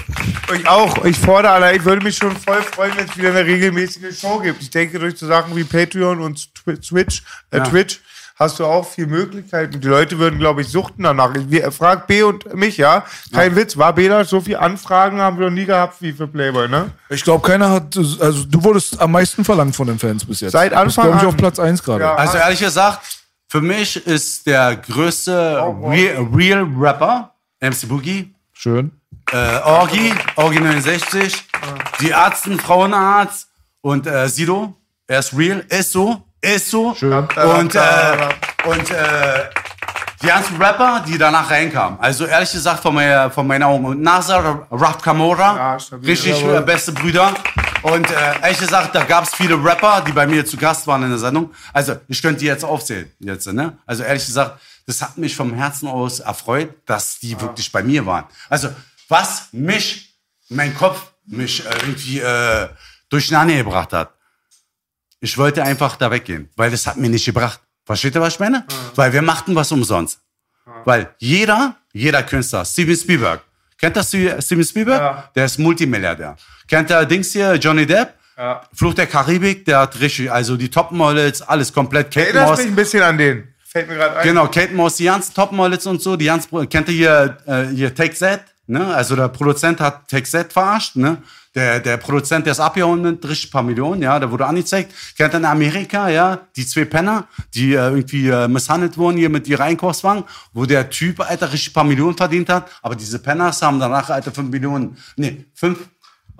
Ich auch. Ich fordere, Alter, ich würde mich schon voll freuen, wenn es wieder eine regelmäßige Show gibt. Ich denke, durch so Sachen wie Patreon und Twi- Twitch, äh, Ja. Twitch hast du auch viel Möglichkeiten. Die Leute würden, glaube ich, suchten danach. Wir- frag B und mich, ja. Kein Witz, war B da? So viele Anfragen haben wir noch nie gehabt wie für Playboy, ne? Ich glaube, keiner hat, also du wurdest am meisten verlangt von den Fans bis jetzt. Seit Anfang glaube ich, an. auf Platz 1 gerade. Ja. Also ehrlich gesagt, für mich ist der größte Oh, Real, Real Rapper MC Boogie, Schön. äh, Orgi, Orgi 69, die Ärzten, Frauenarzt und äh, Sido. Er ist real, ist so, ist so. Schön. Und, äh, und äh, die ganzen Rapper, die danach reinkamen. Also ehrlich gesagt, von, meiner, von meinen Augen. Und Nasser, Rap Kamora, Ja, richtig Jawohl. äh, beste Brüder. Und äh, ehrlich gesagt, da gab es viele Rapper, die bei mir zu Gast waren in der Sendung. Also ich könnte die jetzt aufzählen. Jetzt, ne? Also ehrlich gesagt, das hat mich vom Herzen aus erfreut, dass die wirklich bei mir waren. Also was mich, mein Kopf, mich äh, irgendwie äh, durcheinander gebracht hat. Ich wollte einfach da weggehen, weil das hat mir nicht gebracht. Versteht ihr, was ich meine? Weil wir machten was umsonst. Weil jeder, jeder Künstler, Steven Spielberg, kennt das Steven Spielberg? Ja. Der ist Multimilliardär. Kennt ihr Dings hier, Johnny Depp? Ja. Fluch der Karibik, der hat richtig, also die Topmodels, alles komplett. Moss, mich ein bisschen an den. Fällt mir gerade ein. genau, Kate Moss, die ganzen Topmodels und so, die ganzen, kennt ihr hier, äh, hier Take That? ne? Also der Produzent hat Texet verarscht, ne? Der, der Produzent, der ist abgehauen mit richtig paar Millionen, ja, der wurde angezeigt. Kennt in Amerika, ja, die zwei Penner, die äh, irgendwie äh, misshandelt wurden hier mit ihrer Einkaufswagen, wo der Typ, Alter, richtig paar Millionen verdient hat, aber diese Penners haben danach, Alter, fünf Millionen, nee, fünf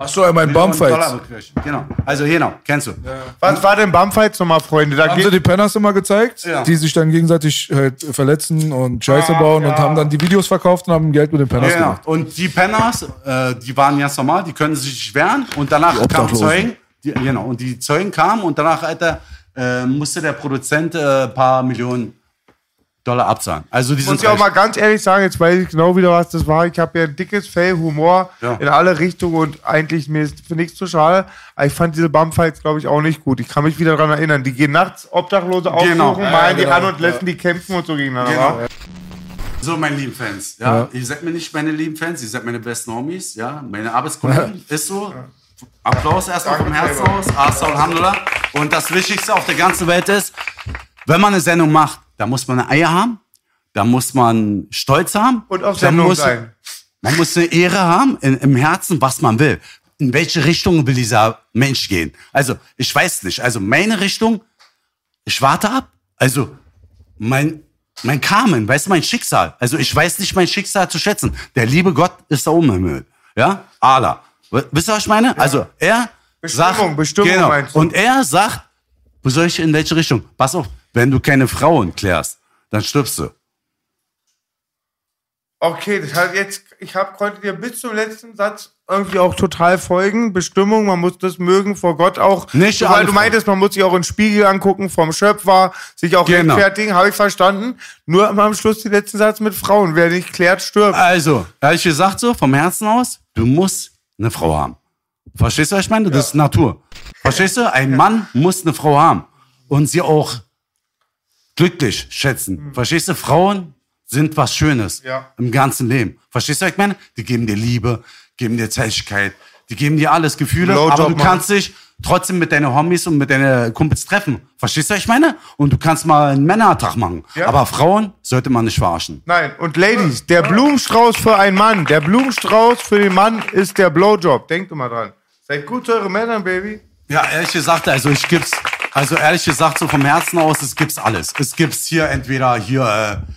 Ach so, Dollar Bumpfights. gekriegt. Genau. Also, genau, kennst du. Was war denn Bumpfights nochmal, Freunde? Da Haben sie die Penners immer gezeigt, Ja. die sich dann gegenseitig halt verletzen und Scheiße Ah, bauen und ja. haben dann die Videos verkauft und haben Geld mit den Penners Ja, gemacht. und die Penners, äh, die waren ganz normal, die können sich nicht wehren. Und danach kamen. Zeugen. Die, genau, und die Zeugen kamen und danach, Alter, äh, musste der Produzent äh, ein paar Millionen Dollar abzahlen. Also die muss ich auch mal ganz ehrlich sagen, jetzt weiß ich genau wieder, was das war. Ich habe ja ein dickes Fell, Humor Ja. in alle Richtungen und eigentlich mir ist für nichts zu schade. Aber ich fand diese Bumpfights, glaube ich, auch nicht gut. Ich kann mich wieder daran erinnern. Die gehen nachts Obdachlose aufsuchen, Genau. malen Ja, die genau. an und lassen die kämpfen und so gegeneinander. Genau. So, meine lieben Fans, ja, ihr seid mir nicht meine lieben Fans, ihr seid meine besten Homies, ja, meine Arbeitskollegen, ist so. Applaus erstmal vom Herzen aus, Asa Alhamdulillah. Und das Wichtigste auf der ganzen Welt ist, wenn man eine Sendung macht, da muss man eine Eier haben, da muss man Stolz haben. Und auf da Sendung muss, sein. Man muss eine Ehre haben in, im Herzen, was man will. In welche Richtung will dieser Mensch gehen? Also, ich weiß nicht. Also, meine Richtung, ich warte ab. Also, mein, mein Karmen, weißt du, mein Schicksal. Also, ich weiß nicht mein Schicksal zu schätzen. Der liebe Gott ist da oben im Himmel. Ja? Allah. Wisst ihr, was ich meine? Also, er Bestimmung, sagt, Bestimmung genau. Und er sagt, wo soll ich in welche Richtung? Pass auf, wenn du keine Frauen klärst, dann stirbst du. Okay, das hat jetzt, ich hab, konnte dir bis zum letzten Satz irgendwie auch total folgen. Bestimmung, man muss das mögen vor Gott auch. Nicht weil du meintest, man muss sich auch in den Spiegel angucken vom Schöpfer, sich auch Genau. rechtfertigen, habe ich verstanden. Nur am Schluss den letzten Satz mit Frauen. Wer nicht klärt, stirbt. Also, ehrlich gesagt so, vom Herzen aus, du musst eine Frau haben. Verstehst du, was ich meine? Das ist Natur. Verstehst du? Ein Mann muss eine Frau haben und sie auch glücklich schätzen. Verstehst du? Frauen sind was Schönes Ja. im ganzen Leben. Verstehst du, was ich meine? Die geben dir Liebe, geben dir Zärtlichkeit, die geben dir alles Gefühle, Blowjob aber du machen. kannst dich trotzdem mit deinen Homies und mit deinen Kumpels treffen. Verstehst du, was ich meine? Und du kannst mal einen Männertag machen. Ja. Aber Frauen sollte man nicht verarschen. Nein, und Ladies, der Blumenstrauß für einen Mann, der Blumenstrauß für den Mann ist der Blowjob. Denkt immer dran. Seid gut zu euren Männern, Baby. Ja, ehrlich gesagt, also ich gibt's, also ehrlich gesagt, so vom Herzen aus, es gibt's alles. Es gibt's hier entweder hier äh,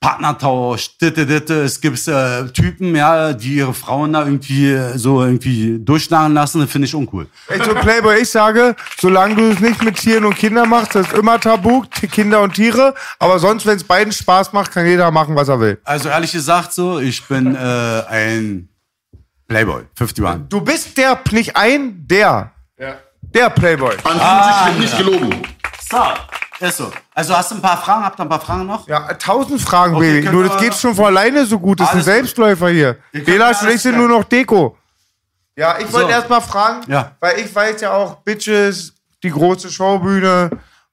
Partnertausch, ditte, ditte, es gibt's äh, Typen, ja, die ihre Frauen da irgendwie äh, so irgendwie durchschlagen lassen, das finde ich uncool. Ey, so Playboy, ich sage, solange du es nicht mit Tieren und Kindern machst, das ist immer tabu, Kinder und Tiere. Aber sonst, wenn es beiden Spaß macht, kann jeder machen, was er will. Also ehrlich gesagt so, ich bin äh, ein Playboy, 51. Du bist der, nicht ein, der. Der Playboy. An und sich wird nicht gelogen. So, ist so. Also hast du ein paar Fragen, habt ihr ein paar Fragen noch? Ja, tausend Fragen, Okay, Baby. Nur das geht schon von alleine so gut. Das ist ein. Selbstläufer hier. Alles ich sind klären. nur noch Deko. Ja, ich wollte So. erst mal fragen, Ja. weil ich weiß ja auch, Bitches, die große Showbühne,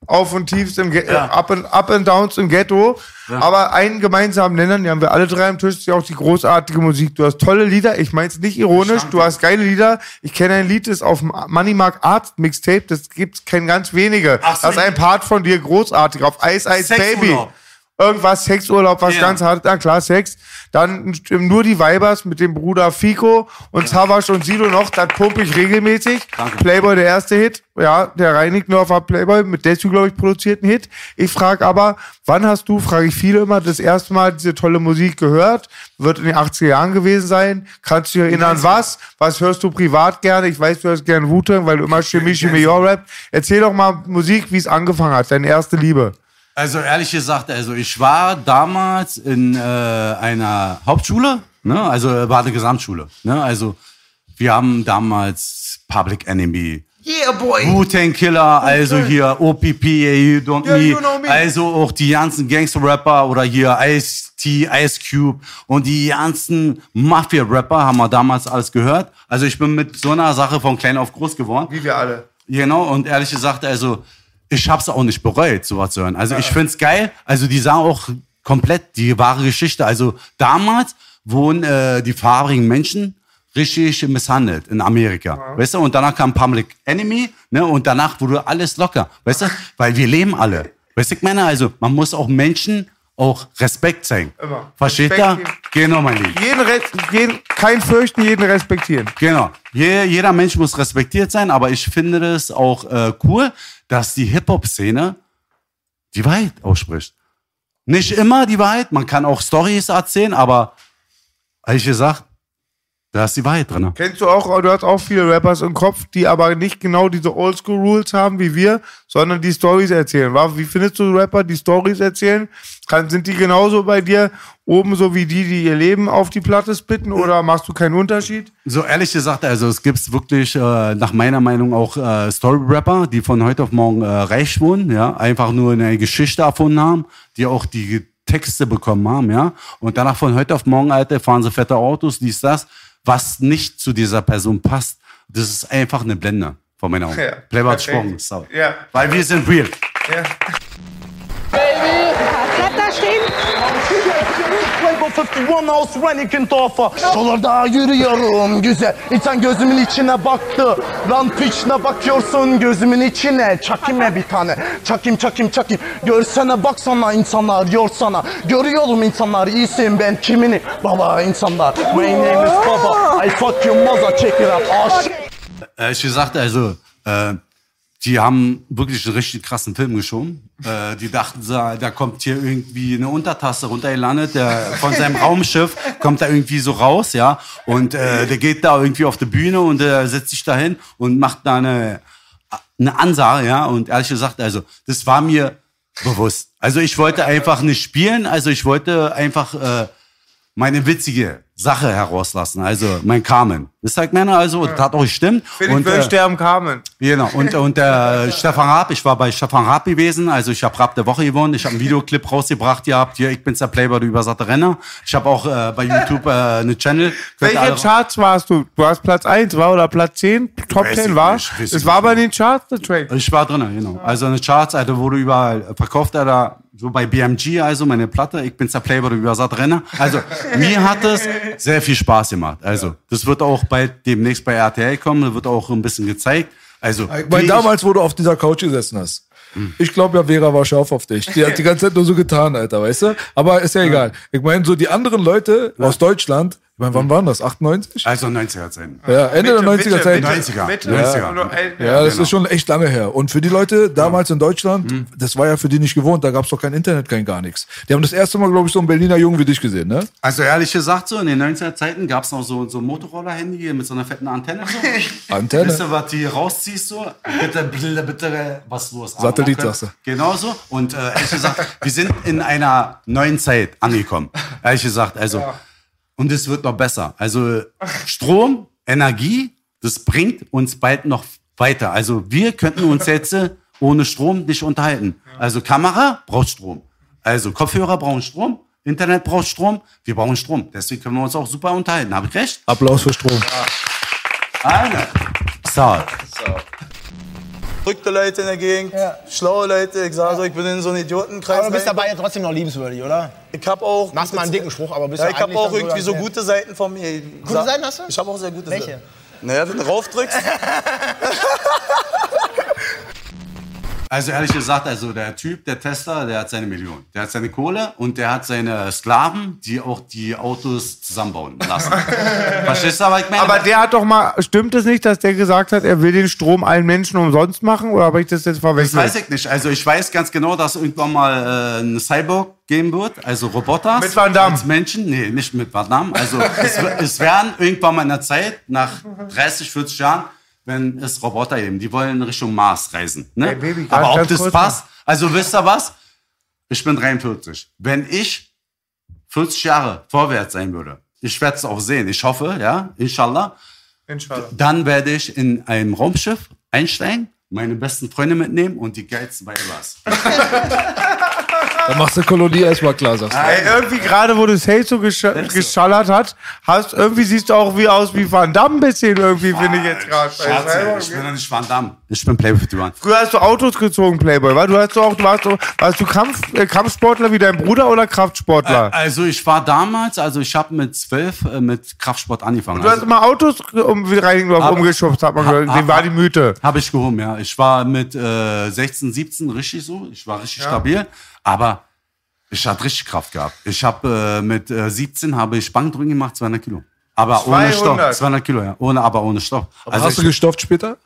Auf und Tiefs im Ge Ja. äh, up, and, up and Downs im Ghetto. Aber einen gemeinsamen Nenner, die haben wir alle drei am Tisch, ist ja auch die großartige Musik. Du hast tolle Lieder, ich mein's nicht ironisch, du hast geile Lieder. Ich kenne ein Lied, das ist auf dem Moneymark Arzt Mixtape, das gibt's kein ganz wenige. Ach so. das ist ein Part von dir großartig, auf Ice Ice Baby. Sexurlaub. Irgendwas, Sexurlaub, was Ja. ganz hart, na klar, Sex. Dann nur die Vibers mit dem Bruder Fico und Savas und Sido noch, das pumpe ich regelmäßig. Danke. Playboy, der erste Hit. Ja, der Reinickendorfer Playboy mit Desu, glaube ich, produzierten Hit. Ich frage aber, wann hast du, frage ich viele immer, das erste Mal diese tolle Musik gehört? Wird in den 80er Jahren gewesen sein. Kannst du dich erinnern, was? Was hörst du privat gerne? Ich weiß, du hörst gerne Wu-Tang, weil du immer Chemie, Chemie, Your Rap. Erzähl doch mal Musik, wie es angefangen hat, deine erste Liebe. Also ehrlich gesagt, also ich war damals in äh, einer Hauptschule, ne? also äh, war eine Gesamtschule. Ne? Also wir haben damals Public Enemy, Yeah, boy! Wu-Tang Killer, also hier OPP, you don't Yeah, me, you know me. also auch die ganzen Gangster-Rapper oder hier Ice-T, Ice Cube und die ganzen Mafia-Rapper haben wir damals alles gehört. Also ich bin mit so einer Sache von klein auf groß geworden. Wie wir alle. Genau, und ehrlich gesagt, also ich hab's auch nicht bereut, sowas zu hören. Also ich find's geil. Also die sagen auch komplett die wahre Geschichte. Also damals wurden äh, die farbigen Menschen richtig misshandelt in Amerika. Weißt du? Und danach kam Public Enemy, ne? Und danach wurde alles locker. Weißt du? Weil wir leben alle. Weißt du, ich meine, also man muss auch Menschen auch Respekt zeigen. Immer. Versteht ihr? Genau, mein Lieben. Jeden, jeden, kein Fürchten, jeden respektieren. Genau. Je, jeder Mensch muss respektiert sein, aber ich finde es auch äh, cool, dass die Hip-Hop-Szene die Wahrheit ausspricht. Nicht immer die Wahrheit, man kann auch Stories erzählen, aber ehrlich gesagt, da ist die Wahrheit drin. Kennst du auch, du hast auch viele Rappers im Kopf, die aber nicht genau diese Oldschool-Rules haben wie wir, sondern die Stories erzählen. Wie findest du Rapper, die Stories erzählen? Sind die genauso bei dir oben so wie die, die ihr Leben auf die Platte spitten oder machst du keinen Unterschied? So ehrlich gesagt, also es gibt wirklich äh, nach meiner Meinung auch äh, Story-Rapper, die von heute auf morgen äh, reich wurden, ja, einfach nur eine Geschichte erfunden haben, die auch die Texte bekommen haben, ja, und danach von heute auf morgen, Alter, fahren sie fette Autos, dies, das, was nicht zu dieser Person passt. Das ist einfach eine Blende von meiner Augen. Ja, Playboy hat gesprochen. Ja. Weil wir sind real. Bleibt da stehen. Playboy 51 aus Reinickendorfer. Yollarda yürüyorum güzel. İnsan gözümün içine baktı. Lan piçine bakıyorsun gözümün içine. Mı bir tane? Çakayım çakayım çakayım. Görsene baksana insanlar yorsana. Görüyorum insanlar iyisin ben kimini? Baba insanlar. My name is Baba. I fuck you mother check it up. Oh shit. Ehrlich gesagt, also, äh, die haben wirklich einen richtig krassen Film geschoben. Äh, die dachten, da kommt hier irgendwie eine Untertasse runtergelandet, der von seinem Raumschiff kommt da irgendwie so raus, ja. Und äh, der geht da irgendwie auf die Bühne und äh, setzt sich da hin und macht da eine, eine Ansage, ja. Und ehrlich gesagt, also, das war mir bewusst. Also ich wollte einfach nicht spielen, also ich wollte einfach äh, meine witzige Sache herauslassen, also mein Carmen. Das sagt Männer also, das hat auch gestimmt. Finde ich, Und, will äh, sterben Carmen. Genau, und, und der Stefan Raab, ich war bei Stefan Raab gewesen, also ich habe Raab der Woche gewonnen, ich habe einen Videoclip rausgebracht gehabt, hier, ich bin's der Playboy, der übersatte Renner. Ich habe auch äh, bei YouTube äh, eine Channel. Welche Charts warst du? Du hast Platz 1, war oder Platz 10? Top Weiß 10 ich war? nicht, Es war bei den Charts, der Track. Ich war drin, genau. Also eine Charts, Alter, wurde überall verkauft, Alter, so bei BMG, also meine Platte, ich Playboy, der übersatte Renner. Also mir hat es sehr viel Spaß gemacht. Also das wird auch bald demnächst bei RTL kommen, da wird auch ein bisschen gezeigt. Also Ich meine, damals, wo du auf dieser Couch gesessen hast. Ich glaube ja, Vera war scharf auf dich. Die hat die ganze Zeit nur so getan, Alter, weißt du? Aber ist ja egal. Ich meine, so die anderen Leute aus Deutschland, ich meine, wann waren das? 98? Also 90er Zeiten. Ja, Ende der 90er Mitte, Zeit. Mitte, 90er. Mitte, 90er. Oder, äh, Ja, das genau. ist schon echt lange her. Und für die Leute damals in Deutschland, das war ja für die nicht gewohnt. Da gab's doch kein Internet, kein gar nichts. Die haben das erste Mal, glaube ich, so einen Berliner Jungen wie dich gesehen, ne? Also ehrlich gesagt, so in den 90er Zeiten gab es noch so, so ein Motorroller-Handy hier mit so einer fetten Antenne. So. Antenne. Wisst ihr, was du hier rausziehst? So? Bitte, bitte, bitte, was los? Satellit, sagst du. Genau so. Und äh, ehrlich gesagt, wir sind in einer neuen Zeit angekommen. Ehrlich gesagt, also. Und es wird noch besser. Also Strom, Energie, das bringt uns bald noch weiter. Also wir könnten uns jetzt äh, ohne Strom nicht unterhalten. Also Kamera braucht Strom. Also Kopfhörer brauchen Strom. Internet braucht Strom. Wir brauchen Strom. Deswegen können wir uns auch super unterhalten. Habe ich recht? Applaus für Strom. Alter. So. Verrückte Leute in der Gegend, schlaue Leute. Ich sage so, ich bin in so einen Idiotenkreis. Aber du bist dabei ja trotzdem noch liebenswürdig, oder? Ich habe auch. Machst mal einen dicken Spruch, aber bist Ja, ich habe auch irgendwie so gute Seiten von mir. Gute Seiten hast du? Ich habe auch sehr gute Welche? Seiten. Naja, wenn du raufdrückst. Also ehrlich gesagt, also der Typ, der Tester, der hat seine Million. Der hat seine Kohle und der hat seine Sklaven, die auch die Autos zusammenbauen lassen. Verstehst du, was ich meine? Aber der hat doch mal, stimmt es nicht, dass der gesagt hat, er will den Strom allen Menschen umsonst machen? Oder habe ich das jetzt Das verwechselt? weiß ich nicht. Also ich weiß ganz genau, dass irgendwann mal äh, ein Cyborg geben wird, also Roboter. Mit Van Damme. Als Menschen. Nee, nicht mit Van Damme. Also es, es werden irgendwann mal in der Zeit, nach 30, 40 Jahren, wenn es Roboter geben, die wollen Richtung Mars reisen. Ne? Ey, Baby, Aber ob das passt, also wisst ihr was? Ich bin 43. Wenn ich 40 Jahre vorwärts sein würde, ich werde es auch sehen, ich hoffe, ja, inshallah, Inshallah. dann werde ich in einem Raumschiff einsteigen, meine besten Freunde mitnehmen und die geilsten Weibers. Dann machst du Kolonie erstmal klar, sagst du. Ey, irgendwie gerade, wo du Safe so gesch geschallert hat, hast, irgendwie siehst du auch wie aus wie Van Damme ein bisschen irgendwie, finde ich jetzt gerade. Schatze, ich bin doch nicht Van Damme. Ich bin Playboy 51. Früher hast du Autos gezogen, Playboy, weil du hast auch, du warst, warst du Kampf, äh, Kampfsportler wie dein Bruder oder Kraftsportler? Also ich war damals, also ich habe mit zwölf äh, mit Kraftsport angefangen. du hast Also, immer Autos um, Reinigendorf Aber- umgeschubst, hat man gehört. Ha- Dem war die Mythe. habe ich gehoben, ja. Ich war mit äh, 16, 17 richtig so. Ich war richtig stabil. Aber Ich hatte richtig Kraft gehabt. Ich habe äh, mit äh, 17 habe ich Bankdrücken gemacht, 200 Kilo. Aber ohne 200? Stoff. 200 Kilo, ja. Ohne, aber ohne Stoff. Also Hast du ich, gestofft später?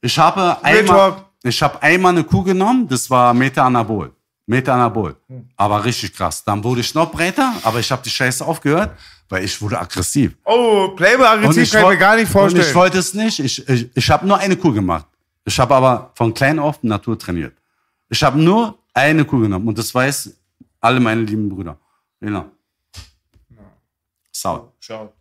ich habe einmal, ich habe einmal eine Kuh genommen, das war Meta-Anabol. Meta-Anabol. Aber richtig krass. Dann wurde ich noch breiter, aber ich habe die Scheiße aufgehört, weil ich wurde aggressiv. Oh, Playboy aggressiv kann ich mir gar nicht Und vorstellen. ich wollte es nicht. Ich, ich, ich habe nur eine Kuh gemacht. Ich habe aber von klein auf Natur trainiert. Ich habe nur eine Kuh genommen und das weiß alle meine lieben Brüder. Genau. Sau. Schau.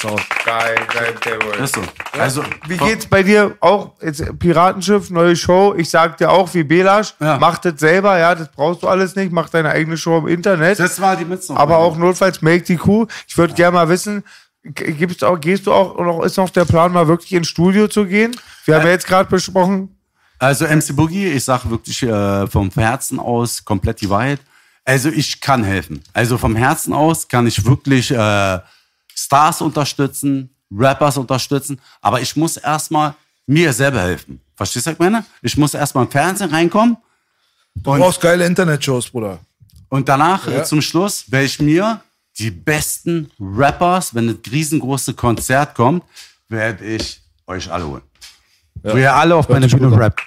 Sau. Geil, geil, Playboy. Ist so. Also, Wie geht's bei dir? Auch jetzt Piratenschiff, neue Show. Ich sag dir auch, wie Belasch, Ja. mach das selber, ja, das brauchst du alles nicht. Mach deine eigene Show im Internet. Setz mal die Mütze aber auch notfalls make die Kuh. Ich würde gerne mal wissen, g- gibt's auch, gehst du auch, noch, ist noch der Plan, mal wirklich ins Studio zu gehen? Wir haben ja jetzt gerade besprochen, Also MC Boogie, ich sage wirklich äh, vom Herzen aus komplett die Wahrheit. Also ich kann helfen. Also vom Herzen aus kann ich wirklich äh, Stars unterstützen, Rappers unterstützen, aber ich muss erstmal mir selber helfen. Verstehst du, was ich meine? Ich muss erstmal im Fernsehen reinkommen Du brauchst geile Internetshows, Bruder. und danach Ja. äh, zum Schluss werde ich mir die besten Rappers, wenn das riesengroße Konzert kommt, werde ich euch alle holen. Wo ihr alle auf meine Bühne rappt.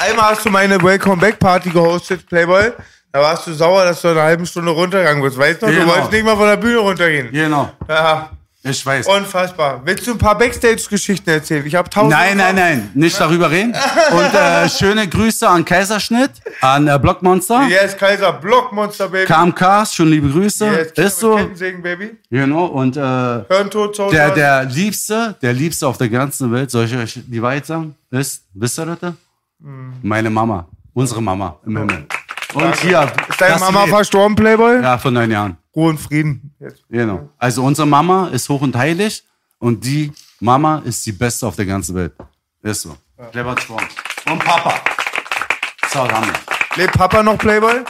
einmal hast du meine Welcome Back Party gehostet, Playboy. Da warst du sauer, dass du eine halbe Stunde runtergegangen bist. Weißt du noch, du Genau. wolltest nicht mal von der Bühne runtergehen. Genau, Ja, ich weiß. unfassbar. Willst du ein paar Backstage-Geschichten erzählen? Ich habe tausend. Nein, nein, nein, nicht darüber reden. Und äh, schöne Grüße an Kaiserschnitt, an äh, Blockmonster, Yes, Kaiser, Blockmonster, Baby. KMKs, schon liebe Grüße. Yes, Ist so, Kettensägen, Baby. genau. Und äh, Hirntod, der, der Liebste, der Liebste auf der ganzen Welt, soll ich euch die Wahrheit sagen, ist, wisst ihr das? Hm. Meine Mama, unsere Mama im Himmel. Und hier, Ist deine das Mama Lied. verstorben, Playboy? Ja, vor neun Jahren. Ruhe und Frieden. Jetzt. Genau. Also unsere Mama ist hoch und heilig und die Mama ist die Beste auf der ganzen Welt. Ist so. Clever Strong. Und Papa. So, haben wir. Lebt Papa noch, Playboy?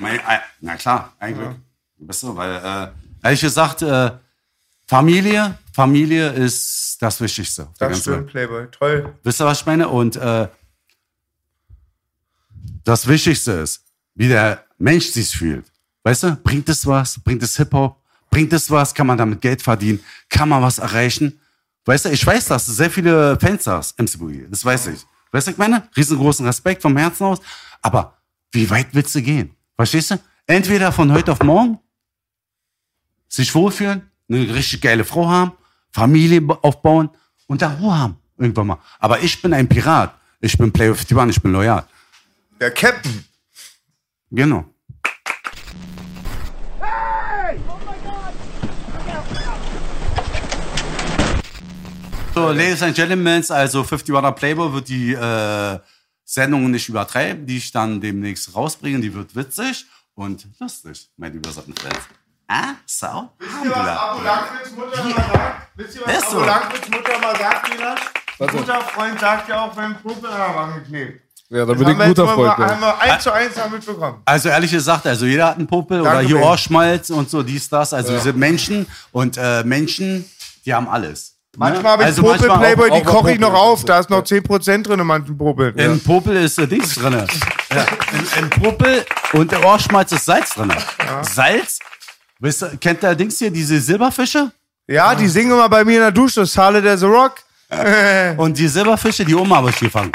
Mein, äh, na klar, ein Glück. Weißt du, weil, äh, ehrlich gesagt, äh, Familie, Familie ist das Wichtigste. Das stimmt, Welt. Playboy. Toll. Wisst ihr, was ich meine? Und äh, das Wichtigste ist, wie der Mensch sich fühlt. Weißt du, bringt es was? Bringt es Hip-Hop? Bringt es was? Kann man damit Geld verdienen? Kann man was erreichen? Weißt du, ich weiß, dass du sehr viele Fans hast, MC Boogie. Das weiß ich. Weißt du, ich meine? Riesengroßen Respekt vom Herzen aus. Aber wie weit willst du gehen? Verstehst du? Entweder von heute auf morgen sich wohlfühlen, eine richtig geile Frau haben, Familie ba- aufbauen und da Ruhe haben. Irgendwann mal. Aber ich bin ein Pirat. Ich bin Player 51, ich bin loyal. Der Captain. Genau. So, Ladies and Gentlemen, also 51er Playboy wird die äh, Sendung nicht übertreiben, die ich dann demnächst rausbringe. Die wird witzig und lustig, meine übersatten Fans. Ah, so? Wisst ihr, was Abu Langwitz Mutter mal sagt? Wisst ihr, was Abu so. Langwitz Mutter mal sagt? Ein guter Freund sagt ja auch, wenn Puppe am Wangen klebt. Ja, dann Das bin ich haben wir ein guter Freund. Haben ja. wir eins zu eins da mitbekommen. Also ehrlich gesagt, also jeder hat einen Popel oder Danke, hier Baby. Ohrschmalz und so, dies, das. Also wir sind Menschen und äh, Menschen, die haben alles. Manchmal habe ich Also Popel Playboy, auch- die koche ich noch auf. Da ist noch 10% drin in manchen Popeln. Im Popel ist äh, Dings drin. Ja. Im, Im Popel und der Ohrschmalz ist Salz drin. Salz? Wisst ihr, kennt der Dings hier, diese Silberfische? Ja, die singen immer bei mir in der Dusche. Sale der The Rock. Und die Silberfische, die Oma habe ich gefangen.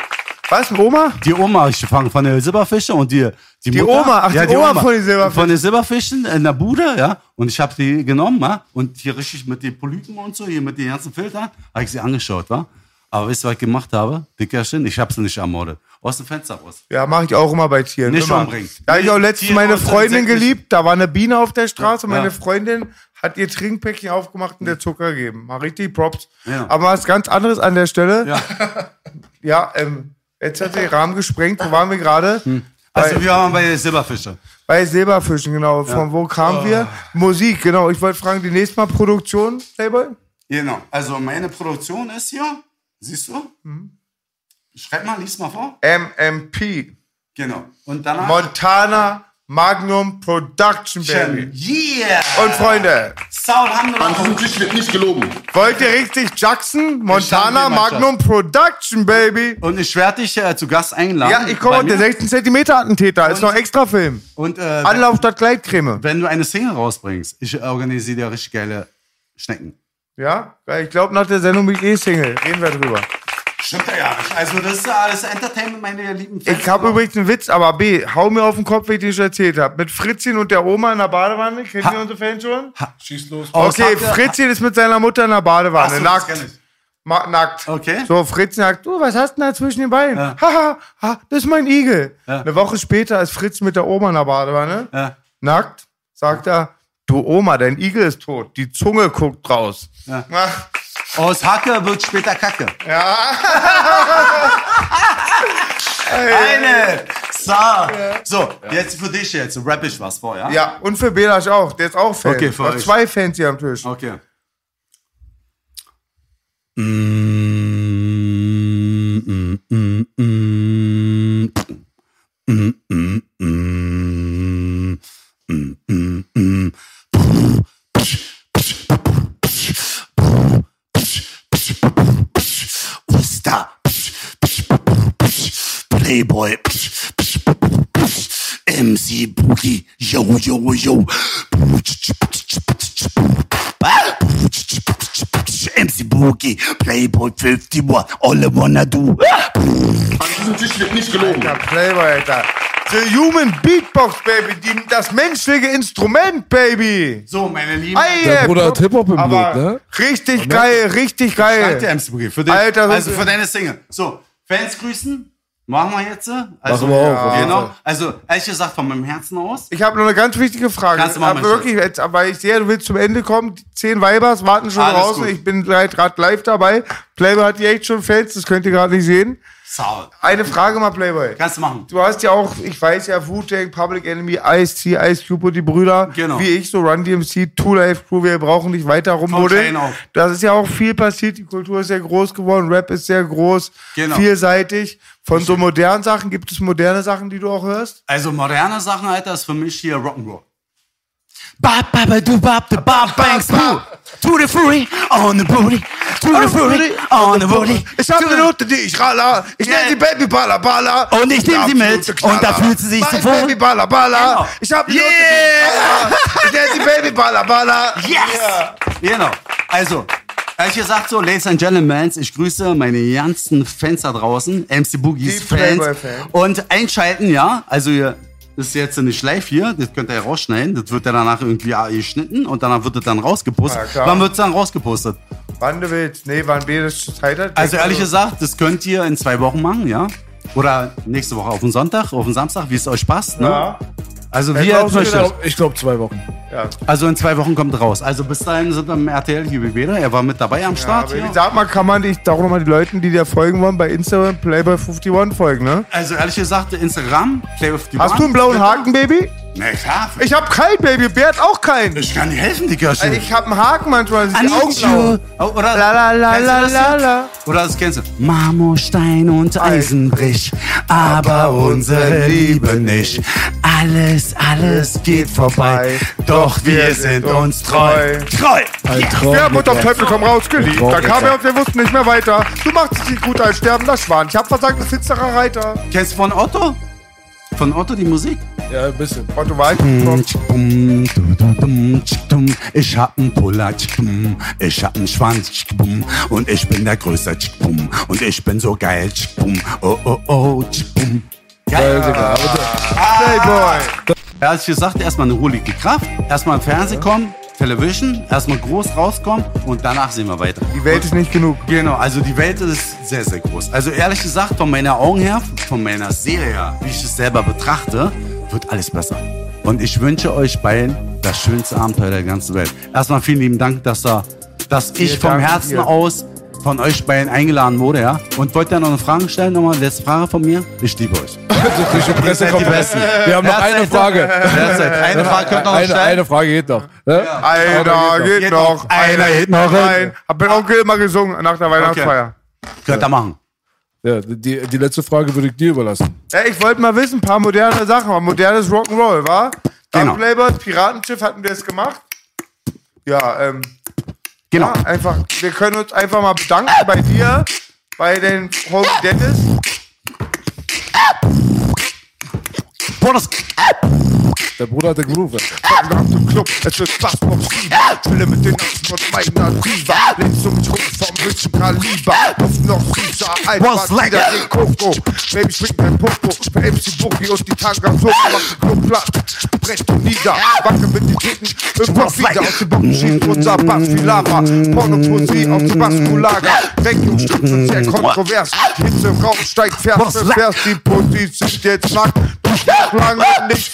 Was, Oma? Die Oma ich gefangen von den Silberfischen und die, die, Die Mutter, Oma, ach, die Oma von den Silberfischen. Von den Silberfischen in der Bude, ja. Und ich habe die genommen, ja. Und hier richtig mit den Polypen und so, hier mit den ganzen Filtern, habe ich sie angeschaut, wa. Aber wisst ihr, was ich gemacht habe? Dickerchen, ich habe sie nicht ermordet. Aus dem Fenster raus. Ja, mache ich auch immer bei Tieren. Nicht immer. umbringen. Da habe ich auch letztens meine und Freundin geliebt. Da war eine Biene auf der Straße und Ja. meine Freundin hat ihr Trinkpäckchen aufgemacht und der Zucker gegeben. Mal richtig Props. Ja. Aber was ganz anderes an der Stelle. Ja. Ja, ähm, jetzt hat der Rahmen gesprengt. Wo waren wir gerade? Also Bei- wir waren bei den Silberfischen. Bei Silberfischen, genau. Von wo kamen wir? Musik, genau. Ich wollte fragen, die nächste Mal Produktion, Playboy? Genau. Also meine Produktion ist hier. Siehst du? Schreib mal, lies mal vor. MMP. Genau. Und danach. Montana Magnum Production, Baby. Yeah! Und Freunde, Saul, haben wir An diesem Tisch wird nicht gelogen. wollt ihr richtig Jackson? Montana Magnum Production, Baby. Und ich werde dich äh, zu Gast einladen. Ja, ich komme der mir. 16 Zentimeter Attentäter. Ist noch extra Film. Und äh, Anlauf statt Gleitcreme. wenn du eine Single rausbringst, ich organisiere dir richtig geile Schnecken. Ja? Weil ich glaube, nach der Sendung bin ich eh Single. Reden wir drüber. Stimmt ja nicht. Also das ist alles Entertainment, meine lieben Fans. Ich habe übrigens einen Witz, aber B, hau mir auf den Kopf, wie ich dir schon erzählt habe. Mit Fritzchen und der Oma in der Badewanne. Kennt ihr unsere Fans schon? Schieß los. Okay, Fritzchen ist mit seiner Mutter in der Badewanne. Ach nackt. nackt. Okay. So, Fritzchen sagt, du, was hast du denn da zwischen den Beinen? Ja. Haha, ha, das ist mein Igel. Ja. Eine Woche später ist Fritz mit der Oma in der Badewanne. Ja. Nackt. Sagt er, du Oma, dein Igel ist tot. Die Zunge guckt raus. Ja. Ach, Aus Hacke wird später Kacke. ja. Eine! So, so jetzt für dich jetzt, rap ich was vor, ja? ja, und für Belasch auch. Der ist auch Fan. Okay, für euch. zwei Fans hier am Tisch. Okay. Usta. Playboy. MC Boogie. Yo, yo, yo. MC Boogie. Playboy 51. All I wanna do. An diesem Tisch wird nicht gelogen. Alter, Playboy, Alter. The Human Beatbox, Baby. Die, das menschliche Instrument, Baby. So, meine Lieben. Ei, Der ey, Bruder hat Hip-Hop im Blut, ne? Richtig geil, richtig Danke, geil. MC Boogie. Für den, also für deine Single. So, Fans grüßen. Machen wir jetzt. Also, Machen wir auch, jeden Genau. Also, ehrlich gesagt, von meinem Herzen aus. Ich habe noch eine ganz wichtige Frage. Kannst du machen, wirklich, jetzt, aber ich sehe, du willst zum Ende kommen. Die zehn Weibers warten schon Alles draußen. gut. Ich bin gerade live dabei. Playboy hat hier echt schon Fans, das könnt ihr gerade nicht sehen. Saul. Eine Frage mal, Playboy. Kannst du machen. Du hast ja auch, ich weiß ja, Wu-Tang, Public Enemy, Ice-T, Ice Cube und die Brüder. Genau. Wie ich, so Run DMC, Two Life Crew, wir brauchen nicht weiter rumbuddeln. Das ist ja auch viel passiert, die Kultur ist sehr groß geworden, Rap ist sehr groß, Genau. vielseitig. Von so modernen Sachen, gibt es moderne Sachen, die du auch hörst? Also, moderne Sachen, Alter, ist für mich hier Rock'n'Roll. Bap, bap, du, bap, de, bap, bangs, boo. To the fury, on the booty. To the fury, on the booty. Ich habe eine Note, die ich raller. Ich Yeah. nenne sie Baby Balla Balla. Und ich nehm sie mit. Und da fühlt sie sich Mein so wohl. Baby Balla Balla. Genau. Ich habe eine Yeah. Note, die ich raller. Ich nenne sie Baby Balla Balla. Yes! Genau. Also, ehrlich gesagt so, Ladies and Gentlemen, ich grüße meine ganzen Fans da draußen, MC Boogies Fans. Playboy-Fans. Und einschalten, ja. Also, ihr, das ist jetzt nicht live hier, das könnt ihr ja rausschneiden. Das wird ja danach irgendwie geschnitten und danach wird es dann rausgepostet. Ja. Wann wird es dann rausgepostet? Wann du willst. Nee, wann wir das Zeit hat. Also, ehrlich gesagt, das könnt ihr in zwei Wochen machen, ja. Oder nächste Woche auf den Sonntag, auf den Samstag, wie es euch passt, ne? Ja. Also, wir. Ich glaube zwei Wochen. Ja. Also in zwei Wochen kommt raus. Also bis dahin sind wir im RTL hier wieder. Er war mit dabei am Ja, Start. Baby, hier. sag mal, kann man dich doch nochmal die Leuten, die dir folgen wollen, bei Instagram Playboy51 folgen, ne? Also ehrlich gesagt, Instagram, Play with the Hast One, du einen blauen. Haken, Baby? Na klar. Ich hab keinen, Baby. Bert auch keinen. Ich kann dir helfen, die Kirche. Ich hab einen Haken manchmal, die Augen blau. Oh, oder, La, la, la, kennst du la, la, la. Oder das kennst du. Marmorstein und Eisen bricht, aber unsere Liebe nicht. Alles, alles geht vorbei, doch wir sind uns treu. Treu! Traum. Wir haben Teufel komm raus geliebt. Da kam ja. er und wir wussten nicht mehr weiter. Du machst es nicht gut als sterbender Schwan. Ich hab versagt, ein finsterer Reiter. Kennst du von Otto? Von Otto die Musik? Ja, ein bisschen. Otto Walk. Ich hab einen Puller, ich hab einen Schwanz und ich bin der Größte und ich bin so geil. Oh, oh, oh. Geil. Aber Playboy. Ehrlich gesagt, erstmal eine ruhige Kraft, erstmal im Fernsehen kommen, Television, erstmal groß rauskommen und danach sehen wir weiter. Die Welt ist nicht genug. Genau, also die Welt ist sehr, sehr groß. Also ehrlich gesagt, von meiner Augen her, von meiner Seele her, wie ich es selber betrachte, wird alles besser. Und ich wünsche euch beiden das schönste Abenteuer der ganzen Welt. Erstmal vielen lieben Dank, dass, da, dass ich vom Herzen dir. aus von euch beiden eingeladen wurde, ja. Und wollt ihr noch eine Frage stellen? Nochmal letzte Frage von mir. Ich liebe euch. die seid die. Besten. Wir haben noch eine ihr? Frage. Ihr? Eine Frage könnt ihr noch Eine, stellen. eine Frage geht noch. Ne? Einer geht, Geht noch. noch. Einer geht noch Nein. Hab mit Onkel immer gesungen nach der Weihnachtsfeier. Könnt ihr machen. Ja, die, die letzte Frage würde ich dir überlassen. Ja, ich wollte mal wissen, ein paar moderne Sachen, mal modernes Rock'n'Roll, wa? Genau. Genau. Playboys, Piratenschiff hatten wir es gemacht. Ja, ähm, Genau. ja, einfach, wir können uns einfach mal bedanken bei dir, bei den Homie Dennis. Boah, das, Der Bruder der Groove. Nach dem Club, es wird Spaß vom. Chille mit den Nassen und meiner Diva. Links um mich rum vom richtigen Kaliber. Luft noch Was einfach lecker. wieder den Koko. Baby schwingt dein Popo. Für MC Boogie und die Tanga so. Mach den Club platt, brech du nieder. Wacke mit den Titten, irgendwann Was wieder. Aus dem Boden schießt unser Bass wie Lava. Pornopoesie auf dem Baskulager. Renke und Stützen sehr kontrovers. Hitze im Raum steigt lecker. Vers. Die Pussy sind jetzt nackt. Doch noch lange nicht